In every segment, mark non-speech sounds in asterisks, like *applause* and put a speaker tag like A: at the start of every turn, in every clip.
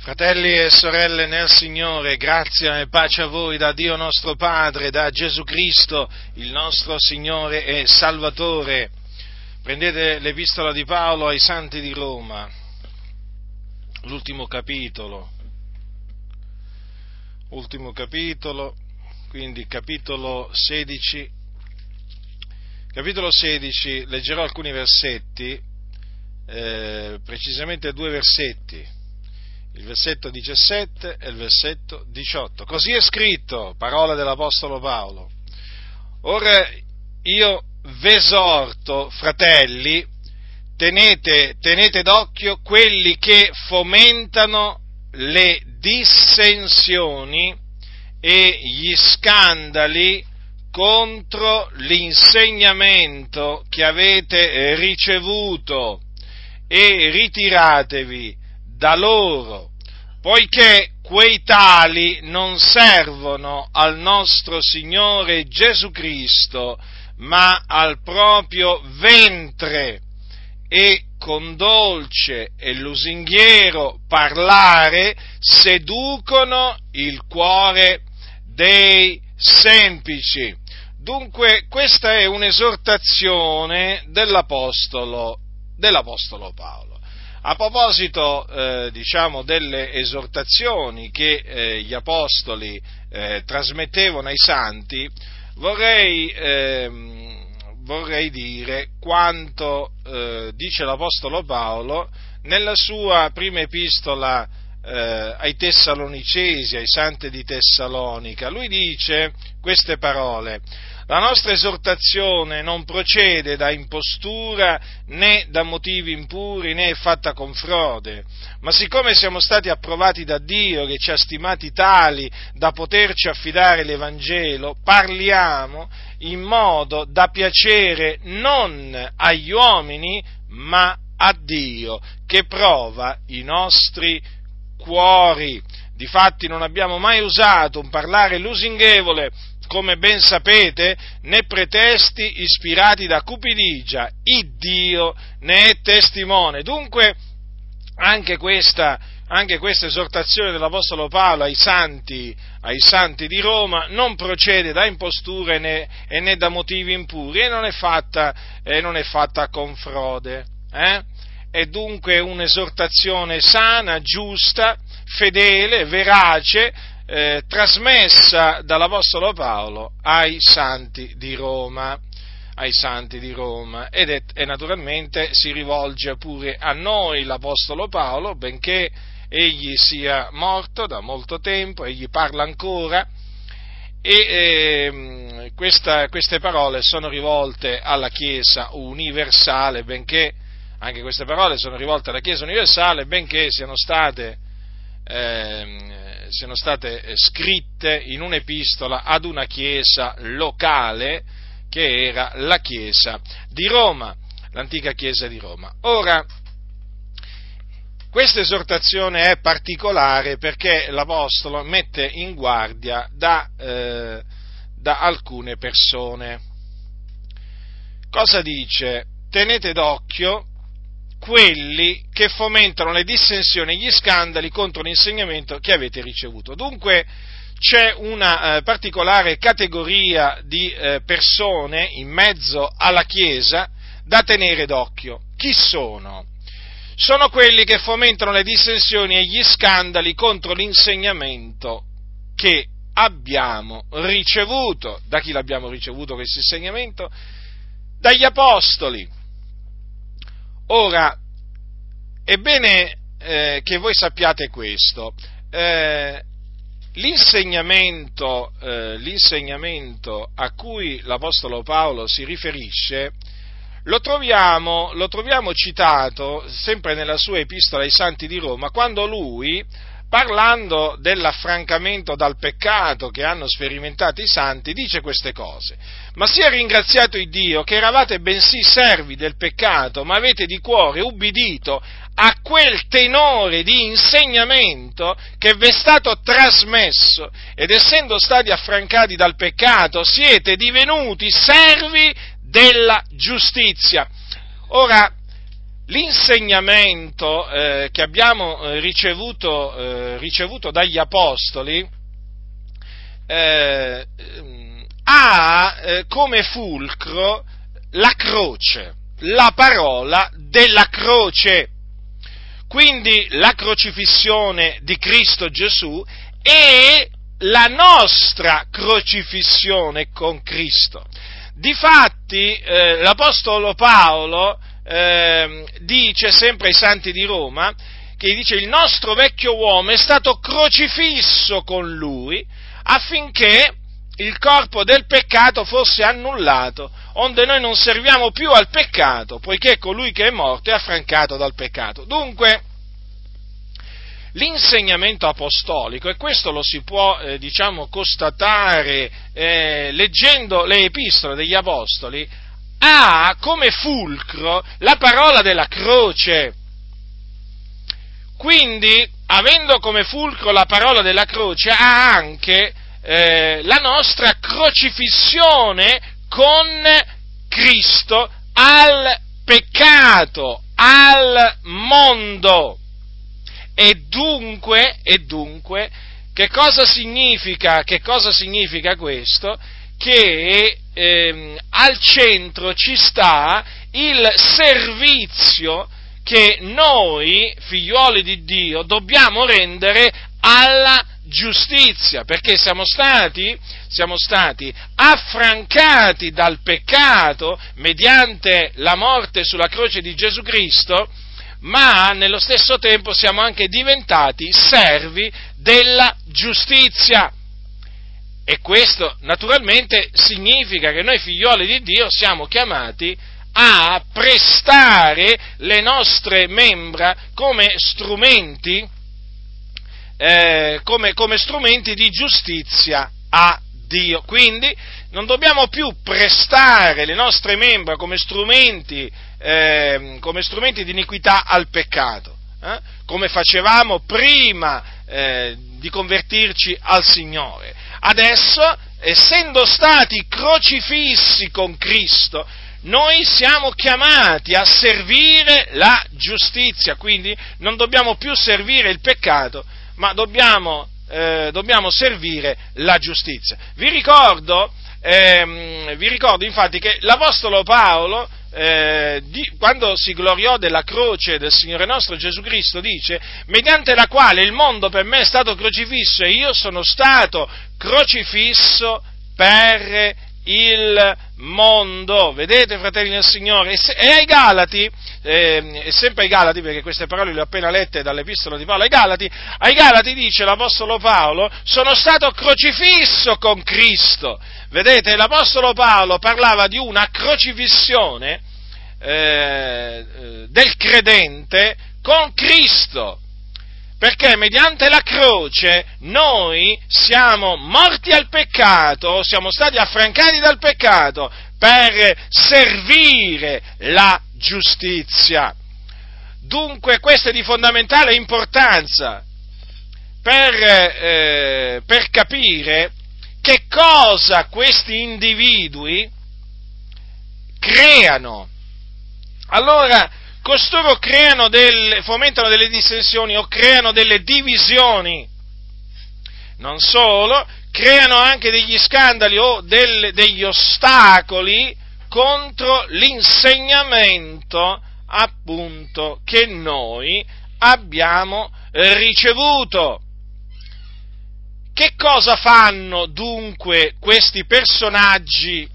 A: Fratelli e sorelle nel Signore, grazia e pace a voi da Dio nostro Padre, da Gesù Cristo, il nostro Signore e Salvatore. Prendete l'epistola di Paolo ai Santi di Roma, l'ultimo capitolo, ultimo capitolo, quindi capitolo 16. Capitolo 16, leggerò alcuni versetti, eh, precisamente due versetti il versetto 17 e il versetto 18. Così è scritto, parola dell'Apostolo Paolo. Ora io v'esorto, fratelli, tenete, tenete d'occhio quelli che fomentano le dissensioni e gli scandali contro l'insegnamento che avete ricevuto e ritiratevi da loro, poiché quei tali non servono al nostro Signore Gesù Cristo, ma al proprio ventre e con dolce e lusinghiero parlare seducono il cuore dei semplici. Dunque questa è un'esortazione dell'Apostolo, dell'Apostolo Paolo. A proposito, eh, diciamo, delle esortazioni che eh, gli apostoli eh, trasmettevano ai santi, vorrei, ehm, vorrei dire quanto eh, dice l'apostolo Paolo nella sua prima epistola eh, ai Tessalonicesi, ai santi di Tessalonica. Lui dice queste parole la nostra esortazione non procede da impostura né da motivi impuri né è fatta con frode, ma siccome siamo stati approvati da Dio che ci ha stimati tali da poterci affidare l'Evangelo, parliamo in modo da piacere non agli uomini ma a Dio che prova i nostri cuori. Difatti non abbiamo mai usato un parlare lusinghevole come ben sapete, né pretesti ispirati da cupidigia, il Dio ne è testimone. Dunque, anche questa, anche questa esortazione dell'Apostolo Paolo ai santi, ai santi, di Roma non procede da imposture né, e né da motivi impuri e non è fatta, e non è fatta con frode. Eh? È dunque un'esortazione sana, giusta, fedele, verace, eh, trasmessa dall'Apostolo Paolo ai santi di Roma, ai santi di Roma. Ed è, e naturalmente si rivolge pure a noi l'Apostolo Paolo, benché egli sia morto da molto tempo, egli parla ancora. E eh, questa, queste parole sono rivolte alla Chiesa universale, benché anche queste parole sono rivolte alla Chiesa universale, benché siano state eh, siano state eh, scritte in un'epistola ad una chiesa locale che era la chiesa di Roma, l'antica chiesa di Roma. Ora, questa esortazione è particolare perché l'Apostolo mette in guardia da, eh, da alcune persone. Cosa dice? Tenete d'occhio quelli che fomentano le dissensioni e gli scandali contro l'insegnamento che avete ricevuto. Dunque c'è una eh, particolare categoria di eh, persone in mezzo alla Chiesa da tenere d'occhio. Chi sono? Sono quelli che fomentano le dissensioni e gli scandali contro l'insegnamento che abbiamo ricevuto. Da chi l'abbiamo ricevuto questo insegnamento? Dagli Apostoli Ora, è bene eh, che voi sappiate questo. Eh, l'insegnamento, eh, l'insegnamento, a cui l'Apostolo Paolo si riferisce lo troviamo, lo troviamo citato sempre nella sua epistola ai Santi di Roma, quando lui parlando dell'affrancamento dal peccato che hanno sperimentato i santi, dice queste cose. Ma sia ringraziato il Dio che eravate bensì servi del peccato, ma avete di cuore ubbidito a quel tenore di insegnamento che vi è stato trasmesso ed essendo stati affrancati dal peccato siete divenuti servi della giustizia. Ora, l'insegnamento eh, che abbiamo eh, ricevuto, eh, ricevuto, dagli Apostoli eh, ha eh, come fulcro la croce, la parola della croce. Quindi la crocifissione di Cristo Gesù e la nostra crocifissione con Cristo. Difatti eh, l'Apostolo Paolo eh, dice sempre ai santi di Roma che dice il nostro vecchio uomo è stato crocifisso con lui affinché il corpo del peccato fosse annullato, onde noi non serviamo più al peccato, poiché colui che è morto è affrancato dal peccato. Dunque, l'insegnamento apostolico, e questo lo si può, eh, diciamo, constatare eh, leggendo le epistole degli apostoli, ha come fulcro la parola della croce. Quindi, avendo come fulcro la parola della croce, ha anche eh, la nostra crocifissione con Cristo al peccato, al mondo. E dunque, e dunque, che cosa che cosa significa questo? Che eh, al centro ci sta il servizio che noi, figlioli di Dio, dobbiamo rendere alla giustizia, perché siamo stati, siamo stati affrancati dal peccato mediante la morte sulla croce di Gesù Cristo, ma nello stesso tempo siamo anche diventati servi della giustizia. E questo naturalmente significa che noi figlioli di Dio siamo chiamati a prestare le nostre membra come strumenti eh, come, come strumenti di giustizia a Dio. Quindi non dobbiamo più prestare le nostre membra come strumenti, eh, come strumenti di iniquità al peccato, eh? come facevamo prima eh, di convertirci al Signore. Adesso, essendo stati crocifissi con Cristo, noi siamo chiamati a servire la giustizia, quindi non dobbiamo più servire il peccato, ma dobbiamo, eh, dobbiamo servire la giustizia. Vi ricordo, ehm, vi ricordo infatti che l'Apostolo Paolo, eh, di, quando si gloriò della croce del Signore nostro Gesù Cristo, dice, mediante la quale il mondo per me è stato crocifisso e io sono stato crocifisso per il mondo. Vedete, fratelli del Signore? E ai Galati, eh, e sempre ai Galati, perché queste parole le ho appena lette dall'Epistola di Paolo ai Galati, ai Galati dice l'Apostolo Paolo, sono stato crocifisso con Cristo. Vedete, l'Apostolo Paolo parlava di una crocifissione eh, eh del credente con Cristo perché mediante la croce noi siamo morti al peccato, siamo stati affrancati dal peccato per servire la giustizia. Dunque questo è di fondamentale importanza per, eh, per capire che cosa questi individui creano. Allora, costoro creano del, fomentano delle dissensioni o creano delle divisioni. Non solo, creano anche degli scandali o del, degli ostacoli contro l'insegnamento appunto che noi abbiamo ricevuto. Che cosa fanno dunque questi personaggi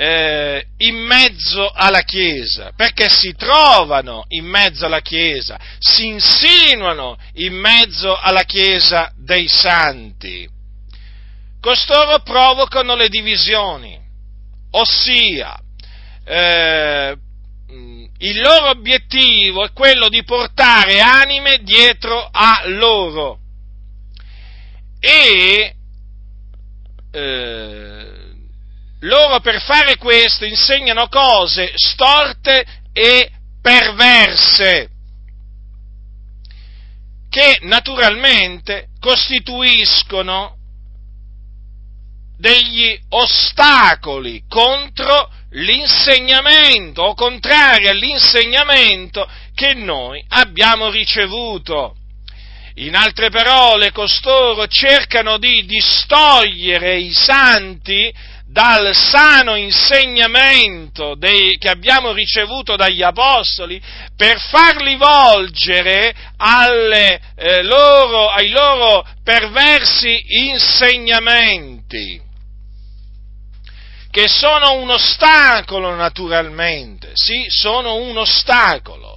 A: eh, in mezzo alla Chiesa, perché si trovano in mezzo alla Chiesa, si insinuano in mezzo alla Chiesa dei santi. Costoro provocano le divisioni, ossia eh, il loro obiettivo è quello di portare anime dietro a loro e eh, loro per fare questo insegnano cose storte e perverse, che naturalmente costituiscono degli ostacoli contro l'insegnamento o contrari all'insegnamento che noi abbiamo ricevuto. In altre parole, costoro cercano di distogliere i santi dal sano insegnamento dei, che abbiamo ricevuto dagli apostoli per farli volgere alle, eh, loro, ai loro perversi insegnamenti che sono un ostacolo naturalmente, sì, sono un ostacolo.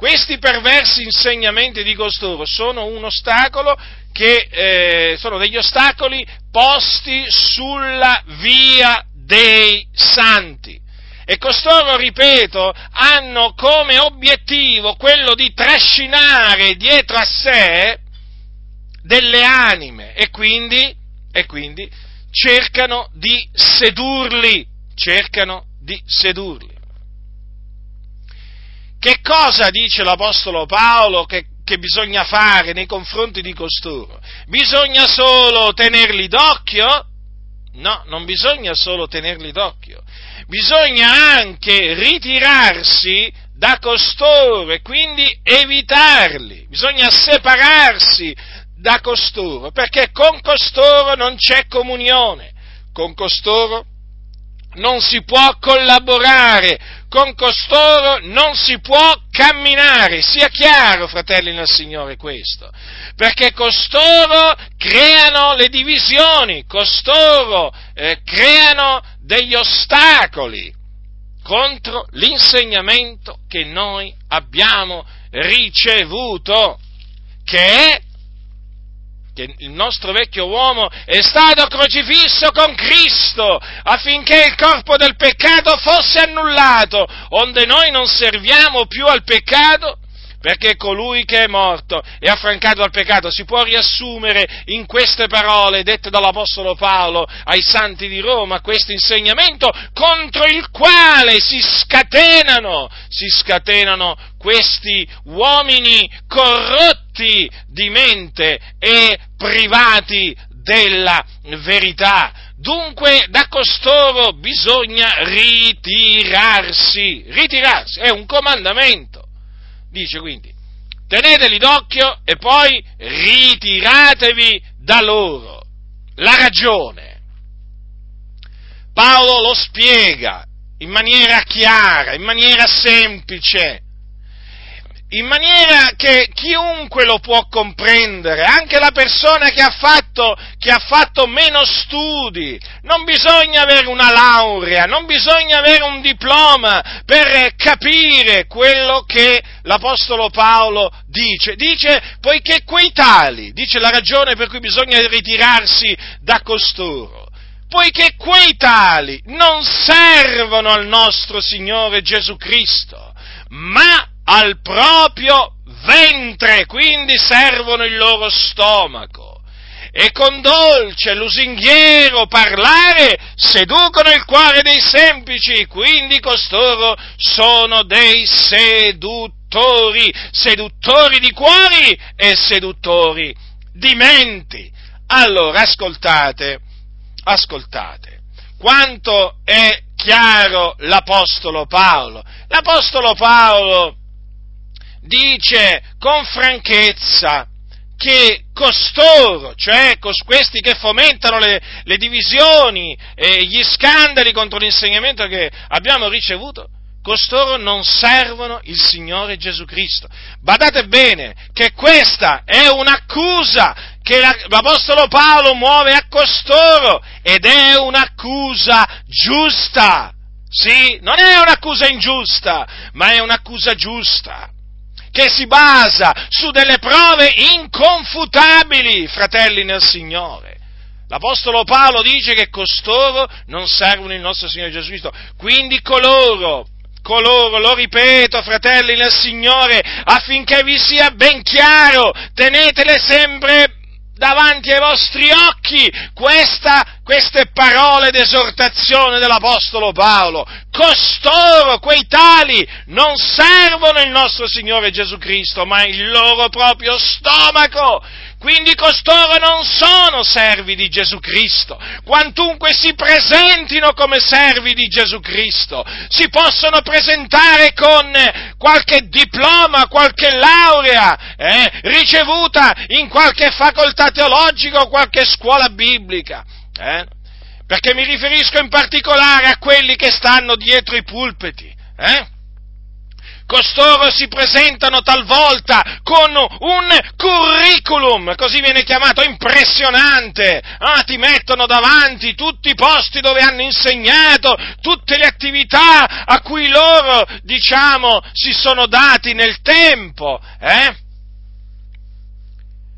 A: Questi perversi insegnamenti di costoro sono un ostacolo che eh, sono degli ostacoli posti sulla via dei santi. E costoro, ripeto, hanno come obiettivo quello di trascinare dietro a sé delle anime e quindi, e quindi cercano di sedurli, cercano di sedurli. Che cosa dice l'Apostolo Paolo che, che bisogna fare nei confronti di costoro? Bisogna solo tenerli d'occhio? No, non bisogna solo tenerli d'occhio, bisogna anche ritirarsi da costoro e quindi evitarli, bisogna separarsi da costoro, perché con costoro non c'è comunione, con costoro non si può collaborare, con costoro non si può camminare, sia chiaro, fratelli nel Signore, questo, perché costoro creano le divisioni, costoro eh, creano degli ostacoli contro l'insegnamento che noi abbiamo ricevuto, che è che il nostro vecchio uomo è stato crocifisso con Cristo affinché il corpo del peccato fosse annullato, onde noi non serviamo più al peccato, perché colui che è morto è affrancato dal peccato. Si può riassumere in queste parole dette dall'Apostolo Paolo ai santi di Roma questo insegnamento contro il quale si scatenano, si scatenano questi uomini corrotti di mente e privati della verità. Dunque da costoro bisogna ritirarsi, ritirarsi, è un comandamento. Dice quindi, teneteli d'occhio e poi ritiratevi da loro. La ragione. Paolo lo spiega in maniera chiara, in maniera semplice in maniera che chiunque lo può comprendere, anche la persona che ha, fatto, che ha fatto meno studi. Non bisogna avere una laurea, non bisogna avere un diploma per capire quello che l'Apostolo Paolo dice. Dice, poiché quei tali, dice la ragione per cui bisogna ritirarsi da costoro poiché quei tali non servono al nostro Signore Gesù Cristo, ma al proprio ventre, quindi servono il loro stomaco. E con dolce, lusinghiero parlare seducono il cuore dei semplici, quindi costoro sono dei seduttori, seduttori di cuori e seduttori di menti. Allora, ascoltate, ascoltate, quanto è chiaro l'Apostolo Paolo. L'Apostolo Paolo dice con franchezza che costoro, cioè questi che fomentano le, le divisioni e gli scandali contro l'insegnamento che abbiamo ricevuto, costoro non servono il Signore Gesù Cristo. Badate bene che questa è un'accusa che l'Apostolo Paolo muove a costoro ed è un'accusa giusta. Sì, non è un'accusa ingiusta, ma è un'accusa giusta che si basa su delle prove inconfutabili, fratelli nel Signore. L'Apostolo Paolo dice che costoro non servono il nostro Signore Gesù Cristo, quindi coloro, coloro, lo ripeto, fratelli nel Signore, affinché vi sia ben chiaro, tenetele sempre davanti ai vostri occhi questa, queste parole d'esortazione dell'Apostolo Paolo. Costoro, quei tali, non servono il nostro Signore Gesù Cristo, ma il loro proprio stomaco. Quindi costoro non sono servi di Gesù Cristo, quantunque si presentino come servi di Gesù Cristo, si possono presentare con qualche diploma, qualche laurea eh, ricevuta in qualche facoltà teologica o qualche scuola biblica. Eh? Perché mi riferisco in particolare a quelli che stanno dietro i pulpiti. Eh? Costoro si presentano talvolta con un curriculum, così viene chiamato, impressionante. Ah, ti mettono davanti tutti i posti dove hanno insegnato, tutte le attività a cui loro, diciamo, si sono dati nel tempo. Eh?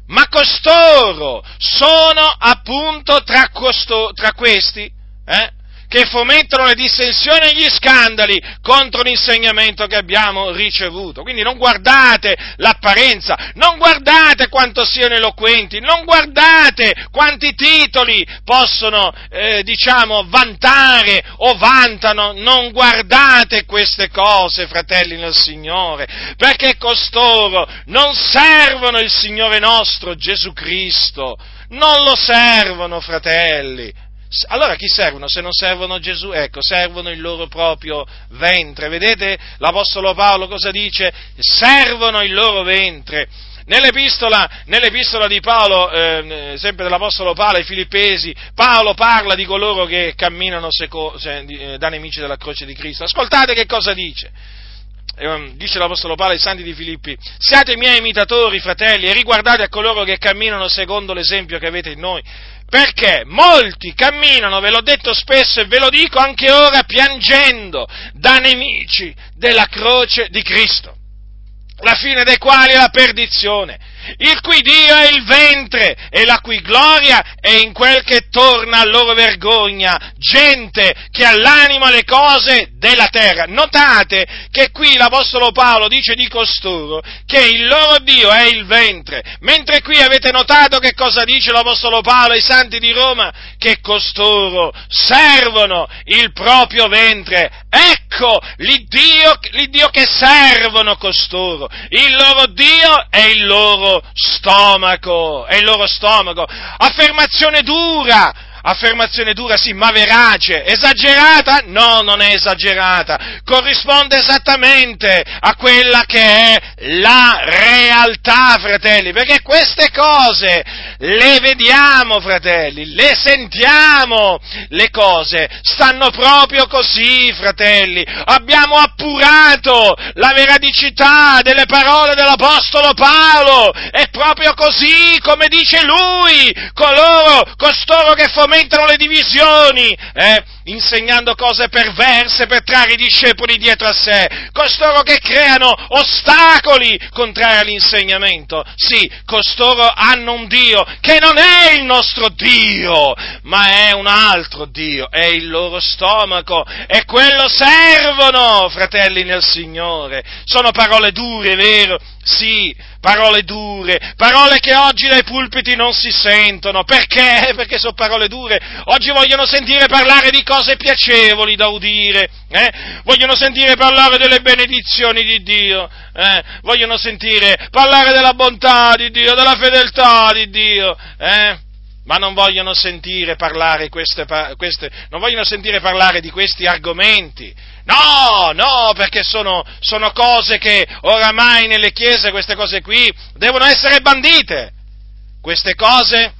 A: Ma costoro sono appunto tra, costo, tra questi, eh? Che fomentano le dissensioni e gli scandali contro l'insegnamento che abbiamo ricevuto. Quindi non guardate l'apparenza, non guardate quanto siano eloquenti, non guardate quanti titoli possono, eh, diciamo, vantare o vantano, non guardate queste cose, fratelli nel Signore, perché costoro non servono il Signore nostro Gesù Cristo, non lo servono, fratelli, allora chi servono se non servono Gesù? Ecco, servono il loro proprio ventre. Vedete l'Apostolo Paolo cosa dice? Servono il loro ventre. Nell'epistola, nell'epistola di Paolo, eh, sempre dell'Apostolo Paolo ai Filippesi, Paolo parla di coloro che camminano seco, cioè, eh, da nemici della croce di Cristo. Ascoltate che cosa dice ehm, dice l'Apostolo Paolo ai Santi di Filippi, siate miei imitatori, fratelli, e riguardate a coloro che camminano secondo l'esempio che avete in noi, perché molti camminano, ve l'ho detto spesso e ve lo dico anche ora, piangendo da nemici della croce di Cristo, la fine dei quali è la perdizione il cui Dio è il ventre e la cui gloria è in quel che torna a loro vergogna, gente che all'anima le cose della terra. Notate che qui l'Apostolo Paolo dice di costoro che il loro Dio è il ventre, mentre qui avete notato che cosa dice l'Apostolo Paolo ai santi di Roma? Che costoro servono il proprio ventre. Ecco l'Iddio, l'Iddio che servono costoro. Il loro Dio è il loro stomaco, è il loro stomaco. Affermazione dura, affermazione dura sì, ma verace, esagerata? No, non è esagerata, corrisponde esattamente a quella che è la realtà, fratelli, perché queste cose le vediamo, fratelli, le sentiamo, le cose stanno proprio così, fratelli, abbiamo appurato la veridicità delle parole dell'Apostolo Paolo, è proprio così come dice lui, coloro, costoro che fomentano aumentano le divisioni, eh, insegnando cose perverse per trarre i discepoli dietro a sé, costoro che creano ostacoli contrari all'insegnamento. Sì, costoro hanno un Dio che non è il nostro Dio, ma è un altro Dio, è il loro stomaco e quello servono, fratelli nel Signore. Sono parole dure, vero? Sì, parole dure, parole che oggi dai pulpiti non si sentono. Perché? Perché sono parole dure. Oggi vogliono sentire parlare di cose piacevoli da udire, eh? vogliono sentire parlare delle benedizioni di Dio, eh? vogliono sentire parlare della bontà di Dio, della fedeltà di Dio. Eh? ma non vogliono sentire parlare, queste, queste, non vogliono sentire parlare di questi argomenti. No, no, perché sono, sono cose che oramai nelle chiese, queste cose qui, devono essere bandite. Queste cose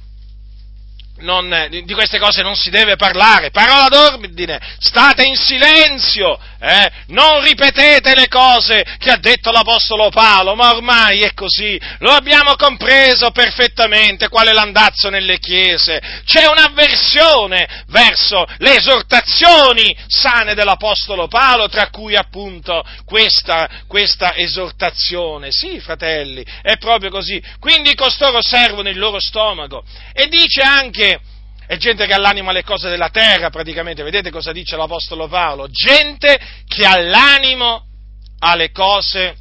A: non, di queste cose non si deve parlare. Parola d'ordine, state in silenzio, eh? non ripetete le cose che ha detto l'Apostolo Paolo, ma ormai è così, lo abbiamo compreso perfettamente qual è l'andazzo nelle chiese. C'è un'avversione verso le esortazioni sane dell'Apostolo Paolo, tra cui appunto questa, questa esortazione. Sì, fratelli, è proprio così. Quindi costoro servono il loro stomaco. E dice anche è gente che ha l'anima alle cose della terra praticamente, vedete cosa dice l'Apostolo Paolo? Gente che ha l'animo alle cose,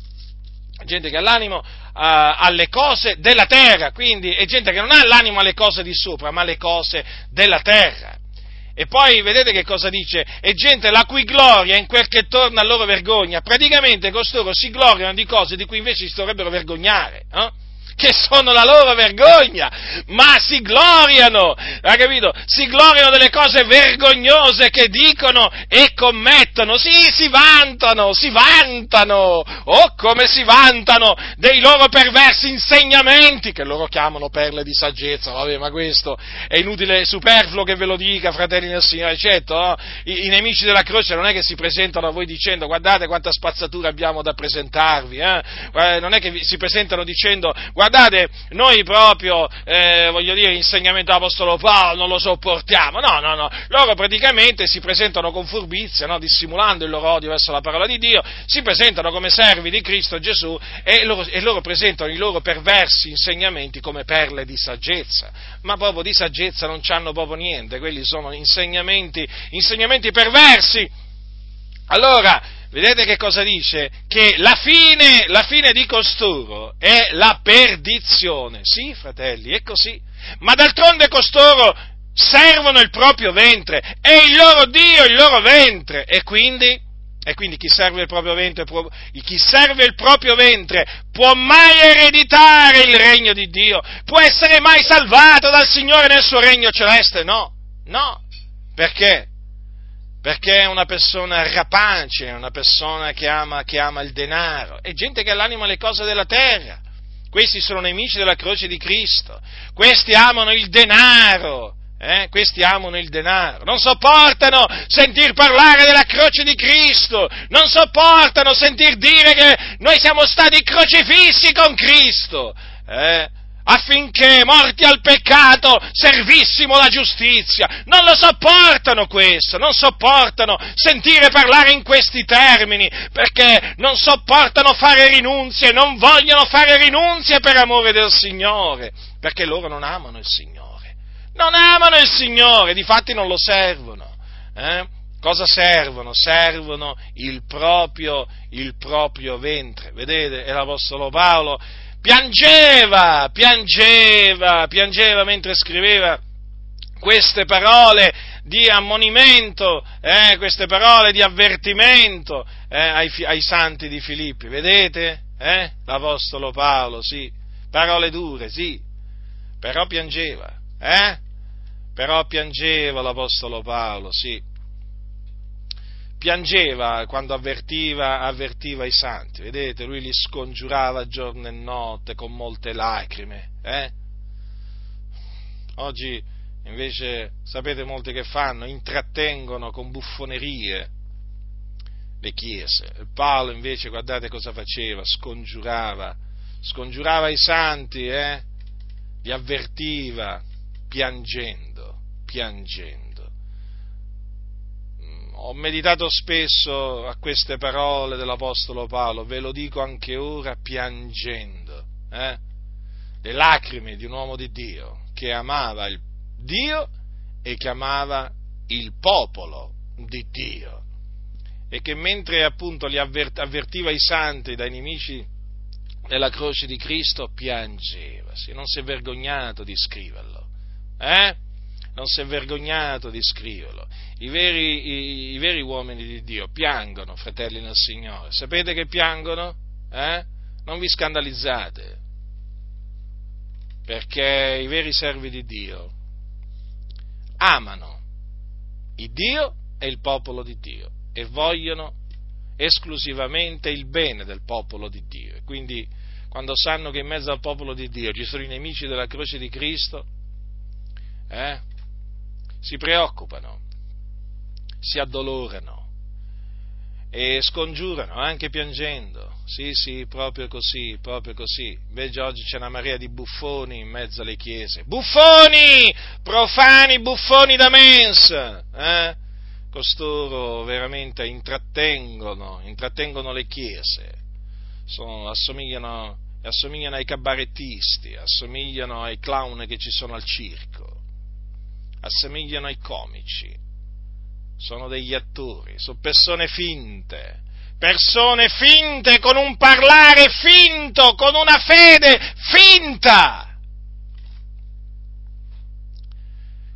A: gente che ha l'animo alle cose della terra, quindi è gente che non ha l'animo alle cose di sopra, ma alle cose della terra. E poi vedete che cosa dice? È gente la cui gloria in quel che torna a loro vergogna. Praticamente costoro si gloriano di cose di cui invece si dovrebbero vergognare. Eh? Che sono la loro vergogna, ma si gloriano, ha capito? Si gloriano delle cose vergognose che dicono e commettono, sì, si vantano, si vantano, oh come si vantano dei loro perversi insegnamenti, che loro chiamano perle di saggezza, vabbè, ma questo è inutile, superfluo che ve lo dica, fratelli del Signore, certo, no? I, I, nemici della croce non è che si presentano a voi dicendo guardate quanta spazzatura abbiamo da presentarvi, eh? non è che si presentano dicendo guardate, noi proprio, eh, voglio dire, l'insegnamento dell'Apostolo Paolo non lo sopportiamo, no, no, no, loro praticamente si presentano con furbizia, no? dissimulando il loro odio verso la parola di Dio, si presentano come servi di Cristo Gesù e loro, e loro presentano i loro perversi insegnamenti come perle di saggezza, ma proprio di saggezza non c'hanno proprio niente, quelli sono insegnamenti, insegnamenti perversi. Allora, vedete che cosa dice? Che la fine, la fine di costoro è la perdizione. Sì, fratelli, è così. Ma d'altronde costoro servono il proprio ventre, è il loro Dio, il loro ventre. E quindi, e quindi chi, serve ventre, chi serve il proprio ventre può mai ereditare il regno di Dio? Può essere mai salvato dal Signore nel suo regno celeste? No, no. Perché? Perché è una persona rapace, è una persona che ama, che ama il denaro, è gente che ha l'anima alle cose della terra. Questi sono nemici della croce di Cristo, questi amano il denaro, eh? questi amano il denaro, non sopportano sentir parlare della croce di Cristo, non sopportano sentir dire che noi siamo stati crocifissi con Cristo. Eh? Affinché, morti al peccato, servissimo la giustizia. Non lo sopportano questo, non sopportano sentire parlare in questi termini, perché non sopportano fare rinunzie, non vogliono fare rinunzie per amore del Signore, perché loro non amano il Signore. Non amano il Signore, difatti non lo servono. Eh? Cosa servono? Servono il proprio, il proprio ventre. Vedete, è l'Apostolo Paolo piangeva, piangeva, piangeva mentre scriveva queste parole di ammonimento, eh, queste parole di avvertimento eh, ai, ai, santi di Filippi. Vedete? Eh? L'Apostolo Paolo, sì, parole dure, sì, però piangeva, eh? Però piangeva l'Apostolo Paolo, sì piangeva quando avvertiva, avvertiva, i santi, vedete, lui li scongiurava giorno e notte con molte lacrime. Eh? Oggi invece sapete molti che fanno? Intrattengono con buffonerie le chiese. Paolo invece guardate cosa faceva, scongiurava, scongiurava i santi, eh? li avvertiva piangendo, piangendo ho meditato spesso a queste parole dell'Apostolo Paolo, ve lo dico anche ora piangendo, eh? le lacrime di un uomo di Dio che amava il Dio e che amava il popolo di Dio e che mentre appunto li avvertiva i santi dai nemici della croce di Cristo piangeva, sì, non si è vergognato di scriverlo. Eh? Non si è vergognato di scriverlo. I veri, i, i veri, uomini di Dio piangono, fratelli nel Signore. Sapete che piangono? Eh? Non vi scandalizzate, perché i veri servi di Dio amano il Dio e il popolo di Dio e vogliono esclusivamente il bene del popolo di Dio. E quindi quando sanno che in mezzo al popolo di Dio ci sono i nemici della croce di Cristo, eh, si preoccupano, si addolorano e scongiurano anche piangendo. Sì, sì, proprio così, proprio così. Invece oggi c'è una marea di buffoni in mezzo alle chiese. Buffoni! Profani buffoni da mensa! Eh? Costoro veramente intrattengono, intrattengono le chiese. Sono, assomigliano, assomigliano ai cabarettisti, assomigliano ai clown che ci sono al circo assomigliano ai comici, sono degli attori, sono persone finte, persone finte con un parlare finto, con una fede finta,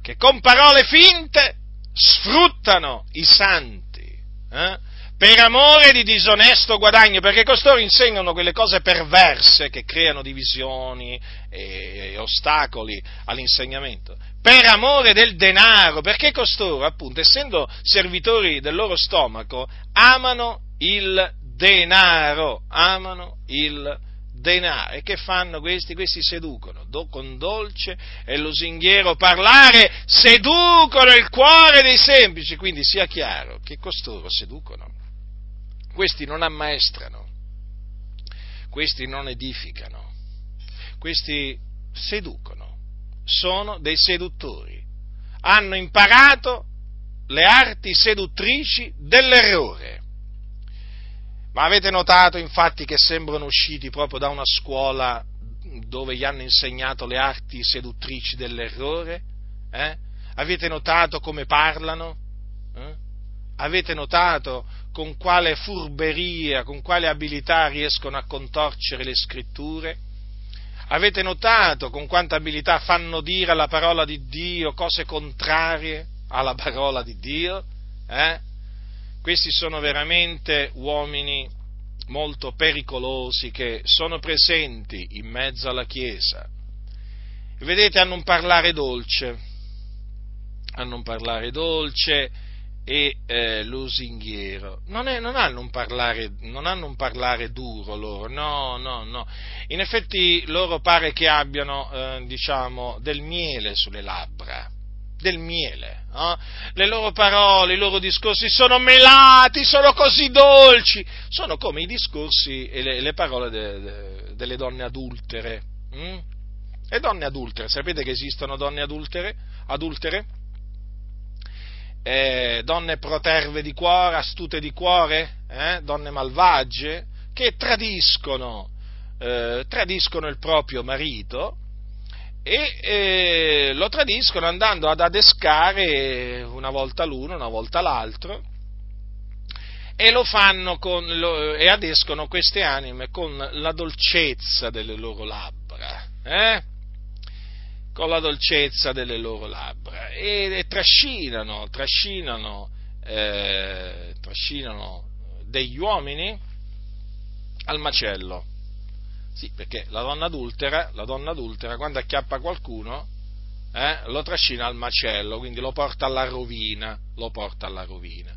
A: che con parole finte sfruttano i santi, eh? per amore di disonesto guadagno, perché costoro insegnano quelle cose perverse che creano divisioni e, ostacoli all'insegnamento, per amore del denaro, perché costoro, appunto, essendo servitori del loro stomaco, amano il denaro, amano il denaro. E che fanno questi? Questi seducono do, con dolce e lusinghiero parlare, seducono il cuore dei semplici. Quindi sia chiaro che costoro seducono. Questi non ammaestrano, questi non edificano, questi seducono, sono dei seduttori. Hanno imparato le arti seduttrici dell'errore ma avete notato infatti che sembrano usciti proprio da una scuola dove gli hanno insegnato le arti seduttrici dell'errore? Eh? Avete notato come parlano? Eh? Avete notato con quale furberia, con quale abilità riescono a contorcere le scritture? Avete notato con quanta abilità fanno dire alla parola di Dio cose contrarie alla parola di Dio? Eh? Questi sono veramente uomini molto pericolosi che sono presenti in mezzo alla Chiesa. Vedete, hanno un parlare dolce, hanno un parlare dolce e eh, lusinghiero. Non, è, non, hanno un parlare, non hanno un parlare duro loro, no, no, no. In effetti loro pare che abbiano, eh, diciamo, del miele sulle labbra del miele. Eh? Le loro parole, i loro discorsi sono melati, sono così dolci, sono come i discorsi e le, le parole de, de, delle donne adultere. Mm? Le donne adultere, sapete che esistono donne adultere? adultere? Eh, donne proterve di cuore, astute di cuore, eh? donne malvagie, che tradiscono, eh, tradiscono il proprio marito e eh, lo tradiscono andando ad adescare una volta l'uno, una volta l'altro e lo fanno con, lo, e adescono queste anime con la dolcezza delle loro labbra, eh? Con la dolcezza delle loro labbra e, e trascinano, trascinano, eh, trascinano degli uomini al macello sì, perché la donna adultera, la donna adultera quando acchiappa qualcuno, eh, lo trascina al macello, quindi lo porta alla rovina, lo porta alla rovina.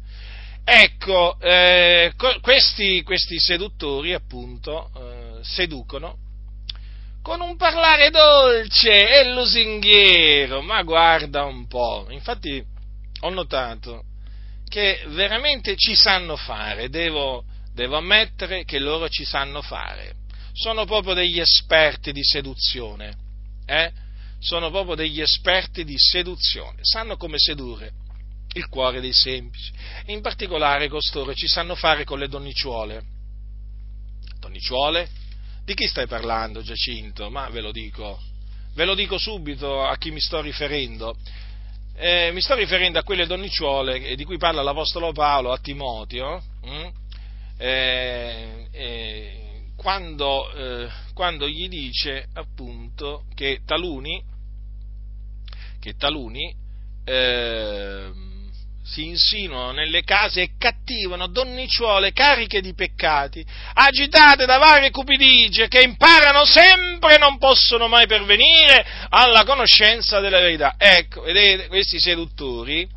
A: Ecco, eh, questi, questi, seduttori appunto eh, seducono con un parlare dolce e lusinghiero, ma guarda un po', infatti ho notato che veramente ci sanno fare, devo, devo ammettere che loro ci sanno fare sono proprio degli esperti di seduzione, eh? sono proprio degli esperti di seduzione, sanno come sedurre il cuore dei semplici, in particolare costoro ci sanno fare con le donnicciuole. Donnicciuole? Di chi stai parlando, Giacinto? Ma ve lo dico, ve lo dico subito a chi mi sto riferendo. Eh, mi sto riferendo a quelle donnicciuole di cui parla l'Apostolo Paolo a Timoteo, hm? eh, eh, quando, eh, quando gli dice appunto che taluni, che taluni eh, si insinuano nelle case e cattivano donnicciuole cariche di peccati, agitate da varie cupidigie, che imparano sempre e non possono mai pervenire alla conoscenza della verità. Ecco, vedete, questi seduttori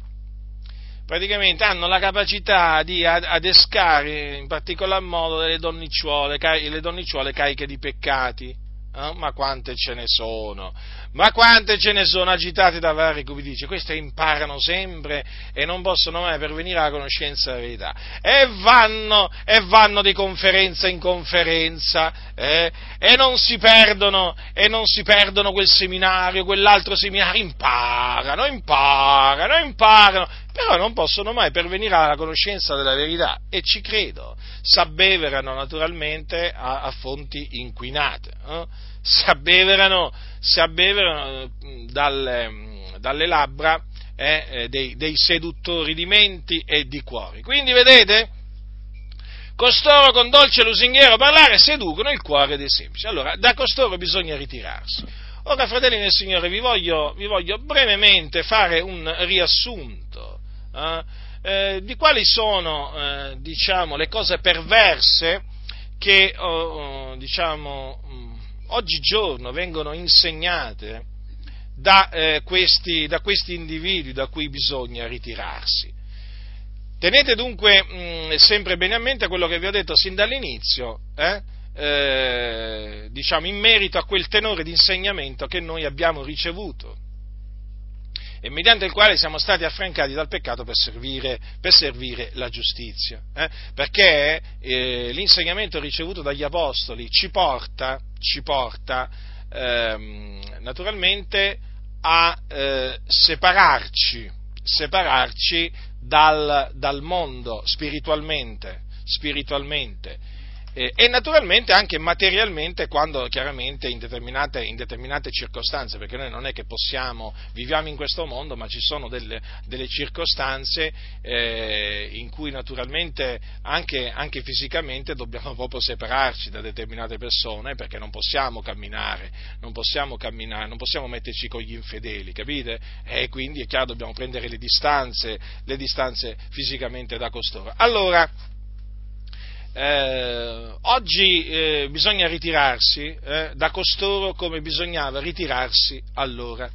A: praticamente hanno la capacità di adescare in particolar modo delle donnicciuole, le donnicciuole cariche di peccati. Eh? Ma quante ce ne sono? Ma quante ce ne sono agitate da vari cupidici? Queste imparano sempre e non possono mai pervenire alla conoscenza della verità. E vanno, e vanno di conferenza in conferenza eh? e, non si perdono, e non si perdono quel seminario, quell'altro seminario. Imparano, imparano, imparano però non possono mai pervenire alla conoscenza della verità e ci credo, s'abbeverano naturalmente a, a fonti inquinate, eh? S'abbeverano, s'abbeverano mm, dalle, mm, dalle labbra eh, eh, dei, dei seduttori di menti e di cuori. Quindi vedete? Costoro con dolce lusinghiero parlare seducono il cuore dei semplici. Allora, da costoro bisogna ritirarsi. Ora, fratelli del Signore, vi voglio, vi voglio brevemente fare un riassunto eh, eh, di quali sono eh, diciamo, le cose perverse che oh, diciamo, mm, oggigiorno vengono insegnate da, eh, questi, da, questi, individui da cui bisogna ritirarsi. Tenete dunque mh, mm, sempre bene a mente quello che vi ho detto sin dall'inizio, eh? Eh, diciamo in merito a quel tenore di insegnamento che noi abbiamo ricevuto e mediante il quale siamo stati affrancati dal peccato per servire, per servire la giustizia. Eh? Perché eh, l'insegnamento ricevuto dagli apostoli ci porta, ci porta ehm, naturalmente a eh, separarci, separarci dal, dal mondo spiritualmente, spiritualmente eh, e naturalmente anche materialmente quando chiaramente in determinate, in determinate, circostanze, perché noi non è che possiamo, viviamo in questo mondo, ma ci sono delle, delle circostanze eh, in cui naturalmente anche, anche, fisicamente dobbiamo *laughs* proprio separarci da determinate persone perché non possiamo camminare, non possiamo camminare, non possiamo metterci con gli infedeli, capite? E quindi è chiaro dobbiamo prendere le distanze, le distanze fisicamente da costoro. Allora, eh, oggi eh, bisogna ritirarsi eh, da costoro come bisognava ritirarsi allora.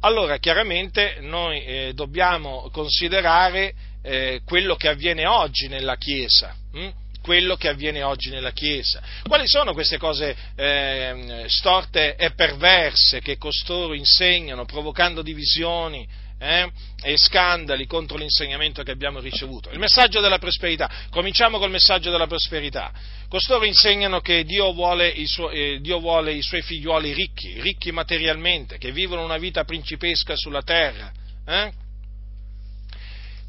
A: Allora, chiaramente noi eh, dobbiamo considerare eh, quello che avviene oggi nella Chiesa. Hm? quello che avviene oggi nella Chiesa. Quali sono queste cose eh, storte e perverse che costoro insegnano, provocando divisioni, eh, e scandali contro l'insegnamento che abbiamo ricevuto. Il messaggio della prosperità. Cominciamo col messaggio della prosperità. Costoro insegnano che Dio vuole, i suoi, eh, Dio vuole i suoi figliuoli ricchi, ricchi materialmente, che vivono una vita principesca sulla terra. Eh?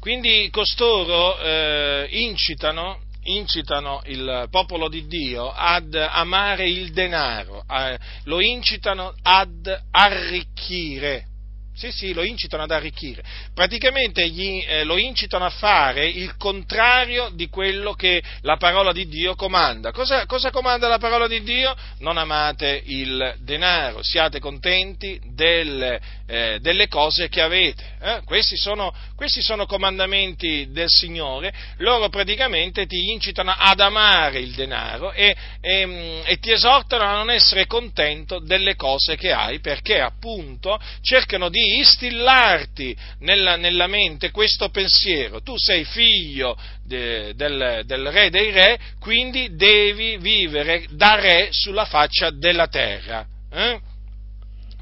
A: Quindi costoro eh, incitano, incitano, il popolo di Dio ad amare il denaro, a, lo incitano ad arricchire. Sì, sì, lo incitano ad arricchire. Praticamente gli, eh, lo incitano a fare il contrario di quello che la parola di Dio comanda. Cosa, cosa comanda la parola di Dio? Non amate il denaro, siate contenti delle, eh, delle cose che avete. Eh? Questi, sono, questi, sono, comandamenti del Signore. Loro praticamente ti incitano ad amare il denaro e, e, mm, e ti esortano a non essere contento delle cose che hai perché appunto cercano di instillarti nella, nella, mente questo pensiero. Tu sei figlio de, del, del re dei re, quindi devi vivere da re sulla faccia della terra. Eh?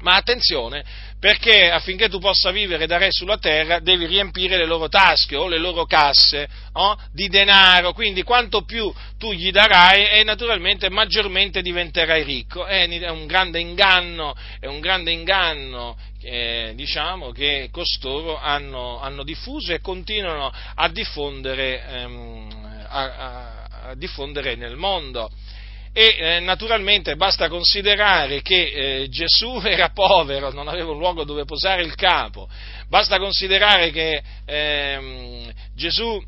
A: Ma attenzione, perché affinché tu possa vivere da re sulla terra devi riempire le loro tasche o le loro casse oh, di denaro, quindi quanto più tu gli darai e naturalmente maggiormente diventerai ricco. È un grande inganno, è un grande inganno eh, diciamo, che costoro hanno, hanno, diffuso e continuano a diffondere, ehm, a, a, diffondere nel mondo. E eh, naturalmente basta considerare che eh, Gesù *laughs* era povero, non aveva un luogo dove posare il capo, basta considerare che eh, Gesù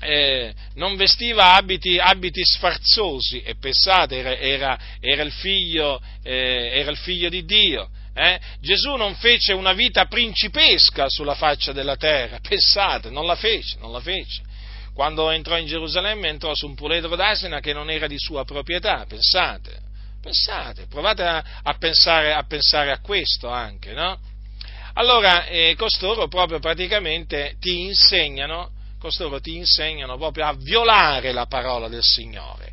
A: eh, non vestiva abiti, abiti, sfarzosi. E pensate, era, era, era, il, figlio, eh, era il figlio di Dio. Eh? Gesù non fece una vita principesca sulla faccia della terra, *laughs* pensate, non la fece, non la fece. Quando entrò in Gerusalemme entrò su un puledro d'asina che non era di sua proprietà, pensate, pensate, provate a, a, pensare, a pensare, a questo anche, no? Allora, eh, costoro proprio praticamente ti insegnano, costoro ti insegnano proprio a violare la parola del Signore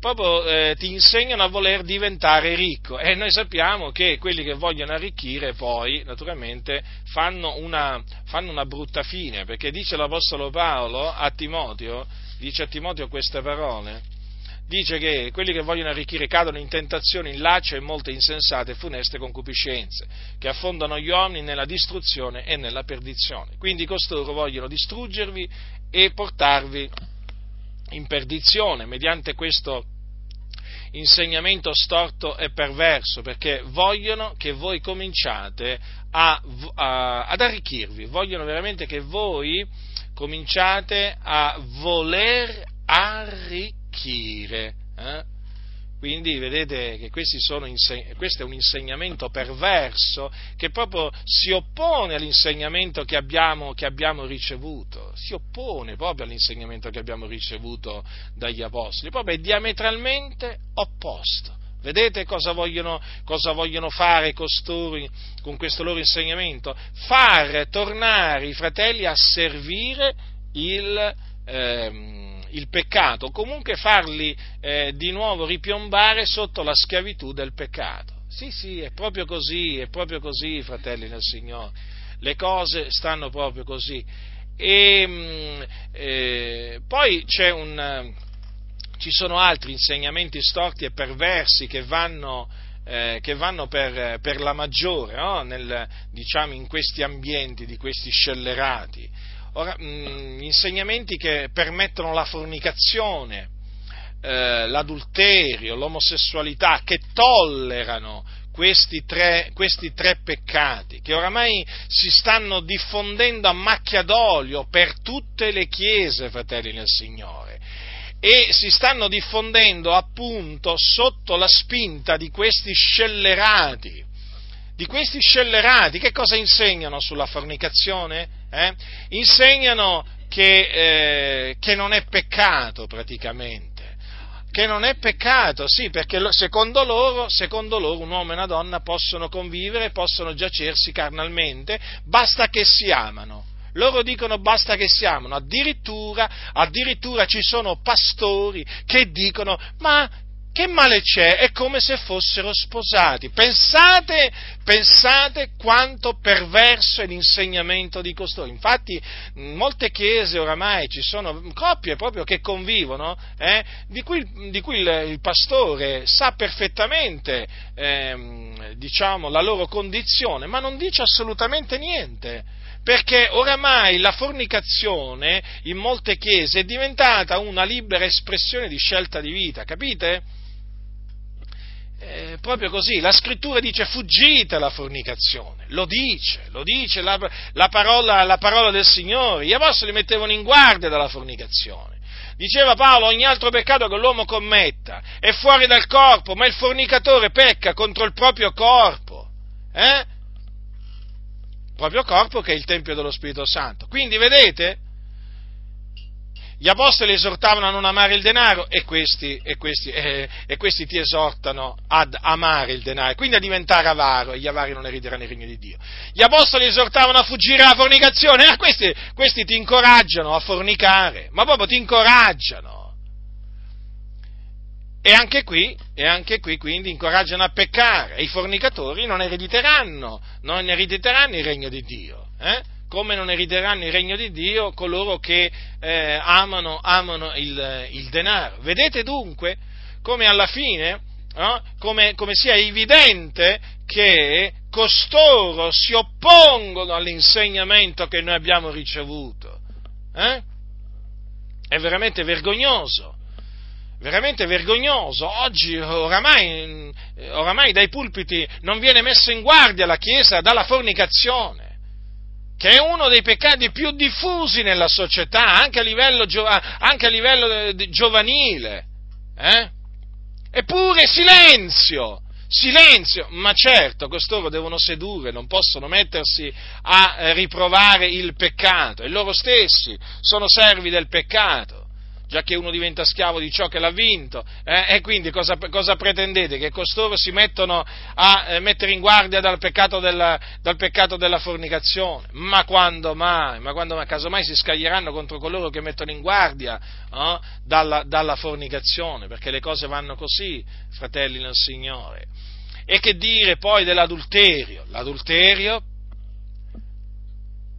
A: proprio eh, ti insegnano a voler diventare ricco e noi sappiamo che quelli che vogliono arricchire poi naturalmente fanno una, fanno una brutta fine perché dice l'Apostolo Paolo a Timoteo, dice a Timoteo queste parole, dice che quelli che vogliono arricchire cadono in tentazioni, in laccio e molte insensate e funeste concupiscenze, che affondano gli uomini nella distruzione e nella perdizione. Quindi costoro vogliono distruggervi e portarvi in perdizione mediante questo insegnamento storto e perverso, perché vogliono che voi cominciate a, a, ad arricchirvi, vogliono veramente che voi cominciate a voler arricchire. Eh? Quindi vedete che inseg- questo è un insegnamento perverso che proprio si oppone all'insegnamento che abbiamo, che abbiamo, ricevuto, si oppone proprio all'insegnamento che abbiamo ricevuto dagli Apostoli, proprio è diametralmente opposto. Vedete cosa vogliono, cosa vogliono fare costoro con questo loro insegnamento? Far tornare i fratelli a servire il, ehm, il peccato, comunque farli eh, di nuovo ripiombare sotto la schiavitù del peccato. Sì, sì, è proprio così, è proprio così, fratelli del Signore. Le cose stanno proprio così. E mm, eh, poi un, ci sono altri insegnamenti storti e perversi che vanno, eh, che vanno per, per, la maggiore no? Nel, diciamo, in questi ambienti di questi scellerati. Ora, mh, mm, insegnamenti che permettono la fornicazione, eh, l'adulterio, l'omosessualità, che tollerano questi tre, questi tre, peccati, che oramai si stanno diffondendo a macchia d'olio per tutte le chiese, fratelli nel Signore, e si stanno diffondendo appunto sotto la spinta di questi scellerati di questi scellerati, che cosa insegnano sulla fornicazione? Eh? Insegnano che, eh, che non è peccato praticamente, che non è peccato, sì, perché secondo loro, secondo loro, un uomo e una donna possono convivere, possono giacersi carnalmente, basta che si amano. Loro dicono basta che si amano, addirittura, addirittura ci sono pastori che dicono ma che male c'è? È come se fossero sposati. Pensate, pensate quanto perverso è l'insegnamento di costoro. Infatti, in molte chiese oramai ci sono coppie proprio che convivono, eh, di cui, di cui il, il, pastore sa perfettamente eh, diciamo, la loro condizione, ma non dice assolutamente niente perché oramai la fornicazione in molte chiese è diventata una libera espressione di scelta di vita, capite? Eh, proprio così, la scrittura dice fuggite alla fornicazione, lo dice, lo dice la, la, parola, la parola del Signore, gli apostoli mettevano in guardia dalla fornicazione. Diceva Paolo, ogni altro peccato che l'uomo commetta è fuori dal corpo, ma il fornicatore pecca contro il proprio corpo. Eh? proprio corpo che è il Tempio dello Spirito Santo. Quindi vedete, gli apostoli esortavano a non amare il denaro e questi, e, questi, eh, e questi, ti esortano ad amare il denaro, quindi a diventare avaro e gli avari non erederanno il regno di Dio. Gli apostoli esortavano a fuggire dalla fornicazione e questi, questi ti incoraggiano a fornicare, ma proprio ti incoraggiano. E anche qui, e anche qui quindi incoraggiano a peccare e i fornicatori non erediteranno, non erediteranno il regno di Dio. Eh? Come non erediteranno il regno di Dio coloro che eh, amano, amano il, il, denaro. Vedete dunque come alla fine, no? come, come sia evidente che costoro si oppongono all'insegnamento che noi abbiamo ricevuto. Eh? È veramente vergognoso veramente vergognoso. Oggi oramai, oramai, dai pulpiti non viene messa in guardia la Chiesa dalla fornicazione che è uno dei peccati più diffusi nella società, anche a livello, anche a livello giovanile. Eh? Eppure silenzio, silenzio, ma certo, costoro devono sedurre, non possono mettersi a riprovare il peccato, e loro stessi sono servi del peccato già che uno diventa schiavo di ciò che l'ha vinto, eh? e quindi cosa, cosa, pretendete? Che costoro si mettono a eh, mettere in guardia dal peccato, della, dal peccato, della, fornicazione? Ma quando mai? Ma quando mai? Casomai si scaglieranno contro coloro che mettono in guardia eh, dalla, dalla fornicazione, perché le cose vanno così, fratelli nel Signore. E che dire poi dell'adulterio? L'adulterio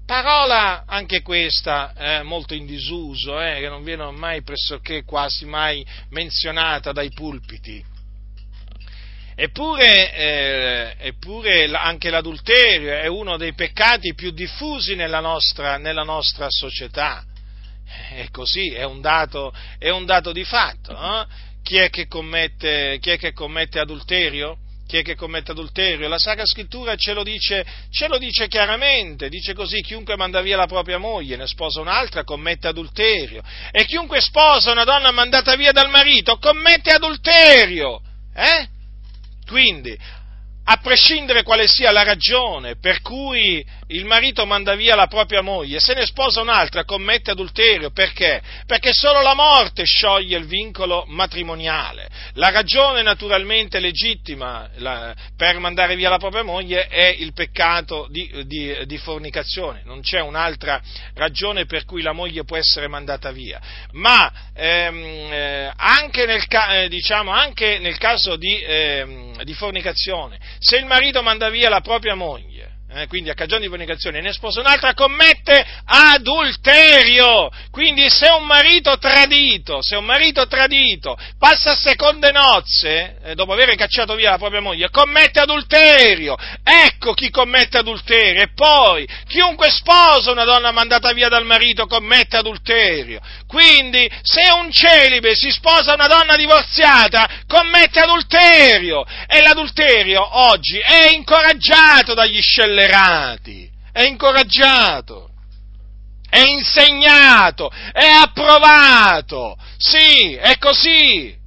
A: Parola anche questa eh, molto in disuso, eh, che non viene mai pressoché quasi mai menzionata dai pulpiti. Eppure, eh, eppure, anche l'adulterio è uno dei peccati più diffusi nella nostra, nella nostra società. È così, è un dato, è un dato di fatto. Eh? Chi, è commette, chi è che commette adulterio? Chi è che commette adulterio? La Sacra Scrittura ce lo, dice, ce lo dice chiaramente, dice così, chiunque manda via la propria moglie, ne sposa un'altra, commette adulterio, e chiunque sposa una donna mandata via dal marito, commette adulterio. Eh? Quindi, a prescindere quale sia la ragione per cui il marito manda via la propria moglie, se ne sposa un'altra, commette adulterio, perché? Perché solo la morte scioglie il vincolo matrimoniale. La ragione naturalmente legittima la, per mandare via la propria moglie è il peccato di, di, di, fornicazione, non c'è un'altra ragione per cui la moglie può essere mandata via. Ma ehm, eh, anche, nel, eh, diciamo, anche, nel, caso di, ehm, di fornicazione, se il marito manda via la propria moglie, eh, quindi a cagione di fornicazione, ne sposa un'altra, commette adulterio. Quindi se un marito tradito, se un marito tradito passa a seconde nozze, eh, dopo aver cacciato via la propria moglie, commette adulterio. Ecco chi commette adulterio. E poi, chiunque sposa una donna mandata via dal marito commette adulterio. Quindi, se un celibe si sposa una donna divorziata, commette adulterio. E l'adulterio oggi è incoraggiato dagli scellerati tollerati, è incoraggiato, è insegnato, è approvato. Sì, è così.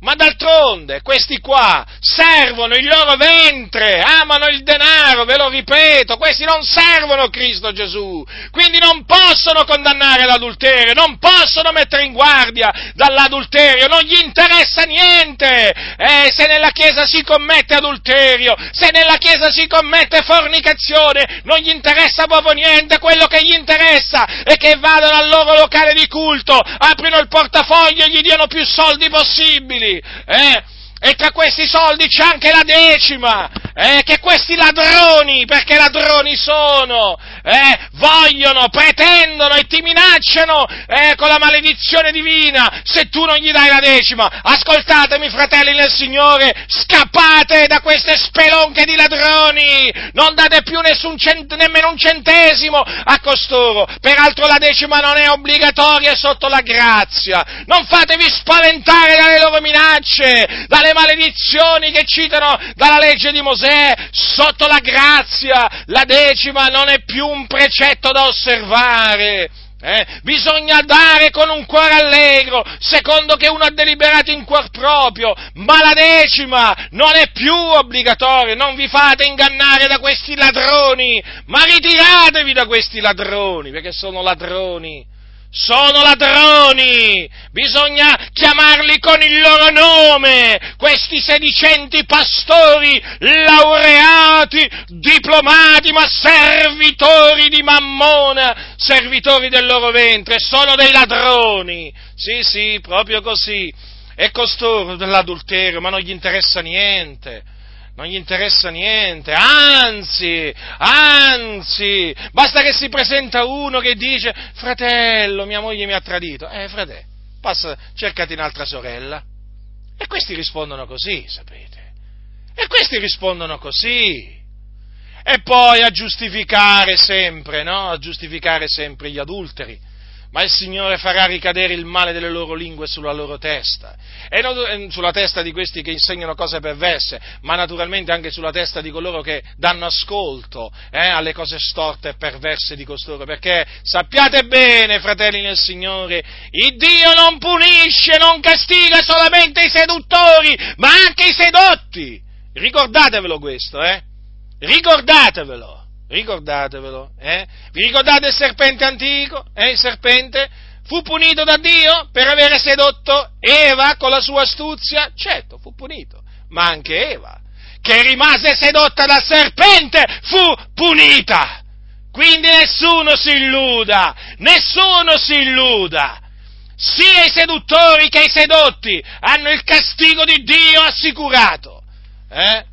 A: Ma d'altronde questi qua servono il loro ventre, amano il denaro, ve lo ripeto, questi non servono Cristo Gesù, quindi non possono condannare l'adulterio, non possono mettere in guardia dall'adulterio, non gli interessa niente. Eh, se nella Chiesa si commette adulterio, se nella Chiesa si commette fornicazione, non gli interessa proprio niente, quello che gli interessa è che vadano al loro locale di culto, aprino il portafoglio e gli diano più soldi possibili eh? E tra questi soldi c'è anche la decima, eh, che questi ladroni, perché ladroni sono, eh, vogliono, pretendono e ti minacciano eh, con la maledizione divina se tu non gli dai la decima. Ascoltatemi, fratelli nel Signore, scappate da queste spelonche di ladroni, non date più cent- nemmeno un centesimo a costoro. Peraltro la decima non è obbligatoria sotto la grazia. Non fatevi spaventare dalle loro minacce, dalle maledizioni che citano dalla legge di Mosè, sotto la grazia la decima non è più un precetto da osservare. Eh? Bisogna dare con un cuore allegro, secondo che uno ha deliberato in cuor proprio, ma la decima non è più obbligatoria, non vi fate ingannare da questi ladroni, ma ritiratevi da questi ladroni, perché sono ladroni sono ladroni, bisogna chiamarli con il loro nome, questi sedicenti pastori, laureati, diplomati, ma servitori di Mammona, servitori del loro ventre, sono dei ladroni, sì sì, proprio così, e costoro dell'adulterio, ma non gli interessa niente, non gli interessa niente, anzi, anzi, basta che si presenta uno che dice, fratello, mia moglie mi ha tradito, eh fratello, passa, cercati un'altra sorella. E questi rispondono così, sapete, e questi rispondono così. E poi a giustificare sempre, no? A giustificare sempre gli adulteri ma il Signore farà ricadere il male delle loro lingue sulla loro testa, e non eh, sulla testa di questi che insegnano cose perverse, ma naturalmente anche sulla testa di coloro che danno ascolto eh, alle cose storte e perverse di costoro, perché sappiate bene, fratelli nel Signore, il Dio non punisce, non castiga solamente i seduttori, ma anche i sedotti. Ricordatevelo questo, eh? Ricordatevelo ricordatevelo, eh? Vi ricordate il serpente antico? Eh, il serpente fu punito da Dio per avere sedotto Eva con la sua astuzia? Certo, fu punito, ma anche Eva, che rimase sedotta dal serpente, fu punita. Quindi nessuno si illuda, nessuno si illuda. Sia i seduttori che i sedotti hanno il castigo di Dio assicurato. Eh?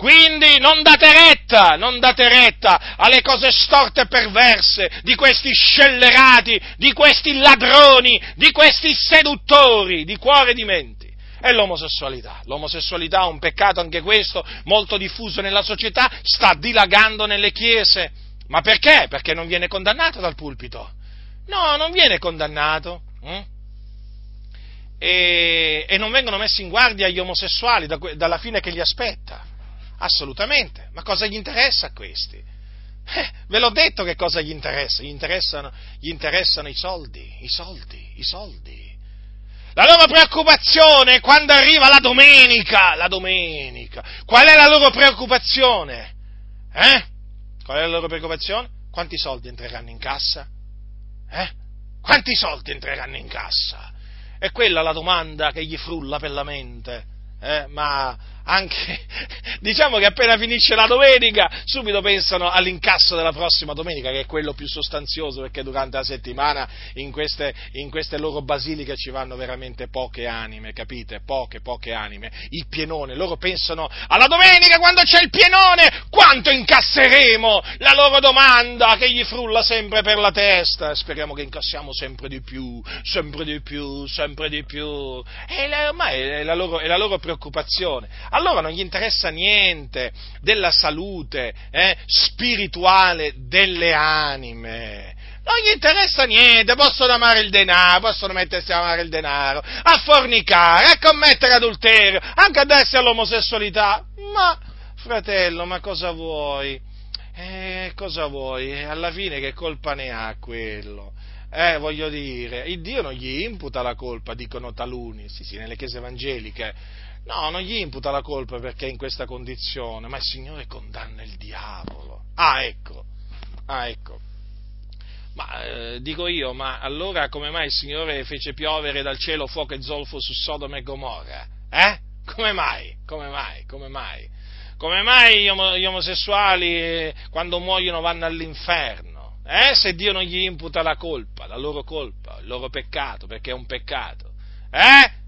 A: Quindi non date retta, non date retta alle cose storte e perverse di questi scellerati, di questi ladroni, di questi seduttori di cuore e di menti. È l'omosessualità. L'omosessualità è un peccato anche questo, molto diffuso nella società, sta dilagando nelle chiese. Ma perché? Perché non viene condannato dal pulpito. No, non viene condannato. Hm? E, e, non vengono messi in guardia gli omosessuali da, dalla fine che li aspetta. Assolutamente, ma cosa gli interessa a questi? Eh, ve l'ho detto che cosa gli interessa, gli interessano, gli interessano i soldi, i soldi, i soldi. La loro preoccupazione è quando arriva la domenica, la domenica. Qual è la loro preoccupazione? Eh? Qual è la loro preoccupazione? Quanti soldi entreranno in cassa? Eh? Quanti soldi entreranno in cassa? È quella la domanda che gli frulla per la mente. Eh? Ma anche, *laughs* diciamo che appena finisce la domenica, subito pensano all'incasso della prossima domenica, che è quello più sostanzioso, perché durante la settimana in queste, in queste loro basiliche ci vanno veramente poche anime, capite? Poche, poche anime. Il pienone, loro pensano alla domenica quando c'è il pienone, quanto incasseremo? La loro domanda che gli frulla sempre per la testa, speriamo che incassiamo sempre di più, sempre di più, sempre di più. E ormai è la loro, è la loro preoccupazione a loro non gli interessa niente della salute eh, spirituale delle anime. Non gli interessa niente, possono amare il denaro, possono mettersi a amare il denaro, a fornicare, a commettere adulterio, anche a darsi all'omosessualità. Ma, fratello, ma cosa vuoi? Eh, cosa vuoi? Alla fine che colpa ne ha quello? Eh, voglio dire, il Dio non gli imputa la colpa, dicono taluni, sì, sì, nelle chiese evangeliche No, non gli imputa la colpa perché è in questa condizione, ma il Signore condanna il diavolo. Ah, ecco, ah, ecco. Ma eh, dico io, ma allora come mai il Signore fece piovere dal cielo fuoco e zolfo su Sodoma e Gomorra? Eh? Come mai? Come mai? Come mai? Come mai gli, om- gli omosessuali eh, quando muoiono vanno all'inferno? Eh? Se Dio non gli imputa la colpa, la loro colpa, il loro peccato, perché è un peccato. Eh?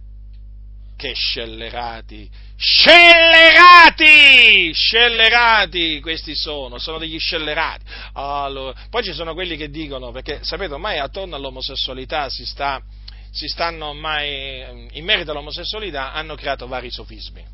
A: Che scellerati! Scellerati! Scellerati questi sono, sono degli scellerati. Allora, poi ci sono quelli che dicono, perché sapete, ormai attorno all'omosessualità si sta, si stanno ormai, in merito all'omosessualità, hanno creato vari sofismi.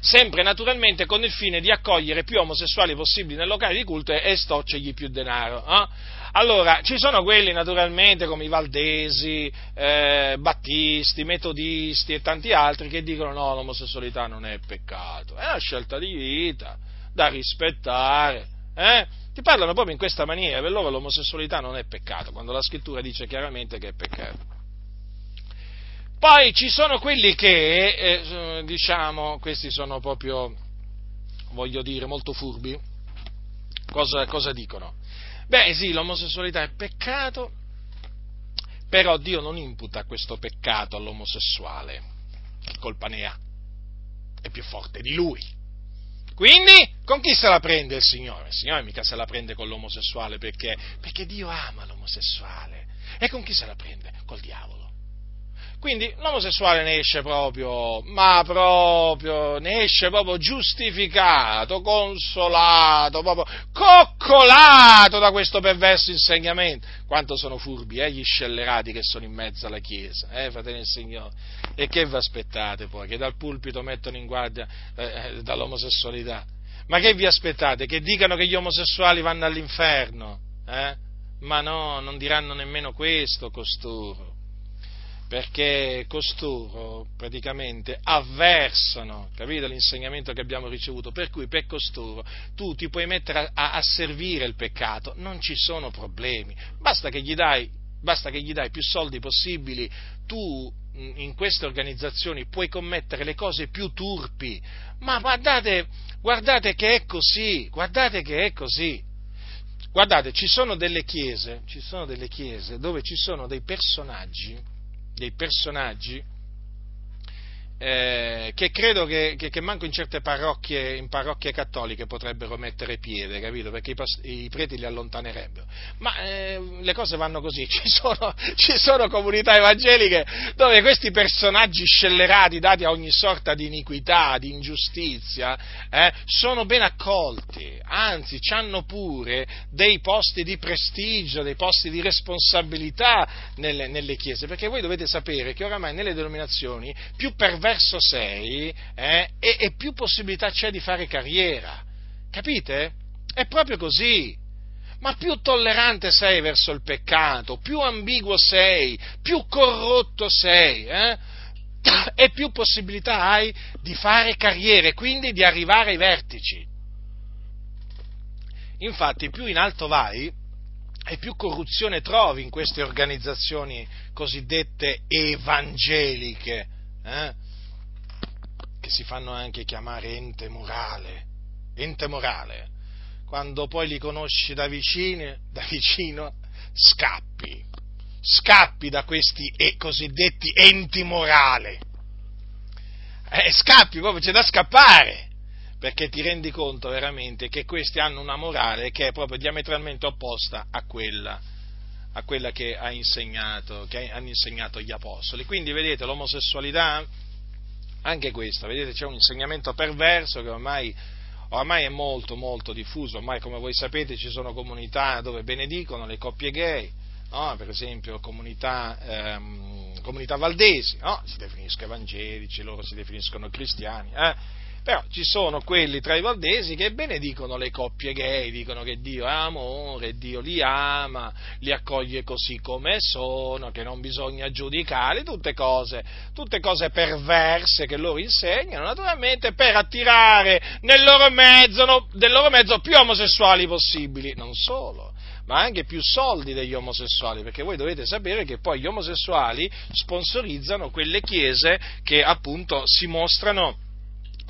A: Sempre naturalmente con il fine di accogliere più omosessuali possibili nel locale di culto e storcergli più denaro. Eh? Allora, ci sono quelli naturalmente come i Valdesi, eh, Battisti, Metodisti e tanti altri che dicono no, l'omosessualità non è peccato, è una scelta di vita da rispettare. Eh? Ti parlano proprio in questa maniera, per loro l'omosessualità non è peccato, quando la scrittura dice chiaramente che è peccato. Poi ci sono quelli che, eh, diciamo, questi sono proprio, voglio dire, molto furbi. Cosa, cosa dicono? Beh sì, l'omosessualità è peccato, però Dio non imputa questo peccato all'omosessuale, colpa ne ha, è più forte di lui. Quindi, con chi se la prende il Signore? Il Signore mica se la prende con l'omosessuale perché? Perché Dio ama l'omosessuale. E con chi se la prende? Col diavolo. Quindi l'omosessuale ne esce proprio, ma proprio, ne esce proprio giustificato, consolato, proprio coccolato da questo perverso insegnamento. Quanto sono furbi, eh, gli scellerati che sono in mezzo alla Chiesa, eh, fratelli del Signore. E che vi aspettate poi? Che dal pulpito mettono in guardia eh, eh, dall'omosessualità? Ma che vi aspettate? Che dicano che gli omosessuali vanno all'inferno? Eh? Ma no, non diranno nemmeno questo costoro perché costoro praticamente avversano, capite l'insegnamento che abbiamo ricevuto, per cui per costoro tu ti puoi mettere a, a servire il peccato, non ci sono problemi, basta che gli dai, che gli dai più soldi possibili, tu in queste organizzazioni puoi commettere le cose più turpi, ma guardate, guardate che è così, guardate che è così. Guardate, ci sono chiese, ci sono delle chiese dove ci sono dei personaggi dei personaggi eh, che credo che, che, che, manco in certe parrocchie, in parrocchie cattoliche potrebbero mettere piede, capito? Perché i, past- i preti li allontanerebbero. Ma eh, le cose vanno così, *laughs* ci sono, ci sono, comunità evangeliche dove questi personaggi scellerati, dati a ogni sorta di iniquità, di ingiustizia, eh, sono ben accolti, anzi hanno pure dei posti di prestigio, dei posti di responsabilità nelle, nelle chiese, perché voi dovete sapere che oramai nelle denominazioni più perverse verso 6 eh, e, e più possibilità c'è di fare carriera. Capite? È proprio così. Ma più tollerante sei verso il peccato, più ambiguo sei, più corrotto sei, eh? *coughs* e più possibilità hai di fare carriera e quindi di arrivare ai vertici. Infatti, più in alto vai, e più corruzione trovi in queste organizzazioni cosiddette evangeliche, eh? Si fanno anche chiamare ente morale, ente morale. Quando poi li conosci da vicino, da vicino scappi, scappi da questi cosiddetti enti morali. Eh, scappi proprio, c'è da scappare perché ti rendi conto veramente che questi hanno una morale che è proprio diametralmente opposta a quella, a quella che, ha che hanno insegnato gli apostoli. Quindi vedete l'omosessualità, anche questa, vedete c'è un insegnamento perverso che ormai, ormai è molto molto diffuso, ormai come voi sapete ci sono comunità dove benedicono le coppie gay, no? per esempio comunità, ehm, comunità valdesi, no? si definiscono evangelici, loro si definiscono cristiani, eh? Però ci sono quelli tra i valdesi che benedicono le coppie gay, dicono che Dio è amore, Dio li ama, li accoglie così come sono, che non bisogna giudicarli, tutte cose, tutte cose perverse che loro insegnano, naturalmente per attirare nel loro mezzo, no, del loro mezzo più omosessuali possibili, non solo ma anche più soldi degli omosessuali, perché voi dovete sapere che poi gli omosessuali sponsorizzano quelle chiese che appunto si mostrano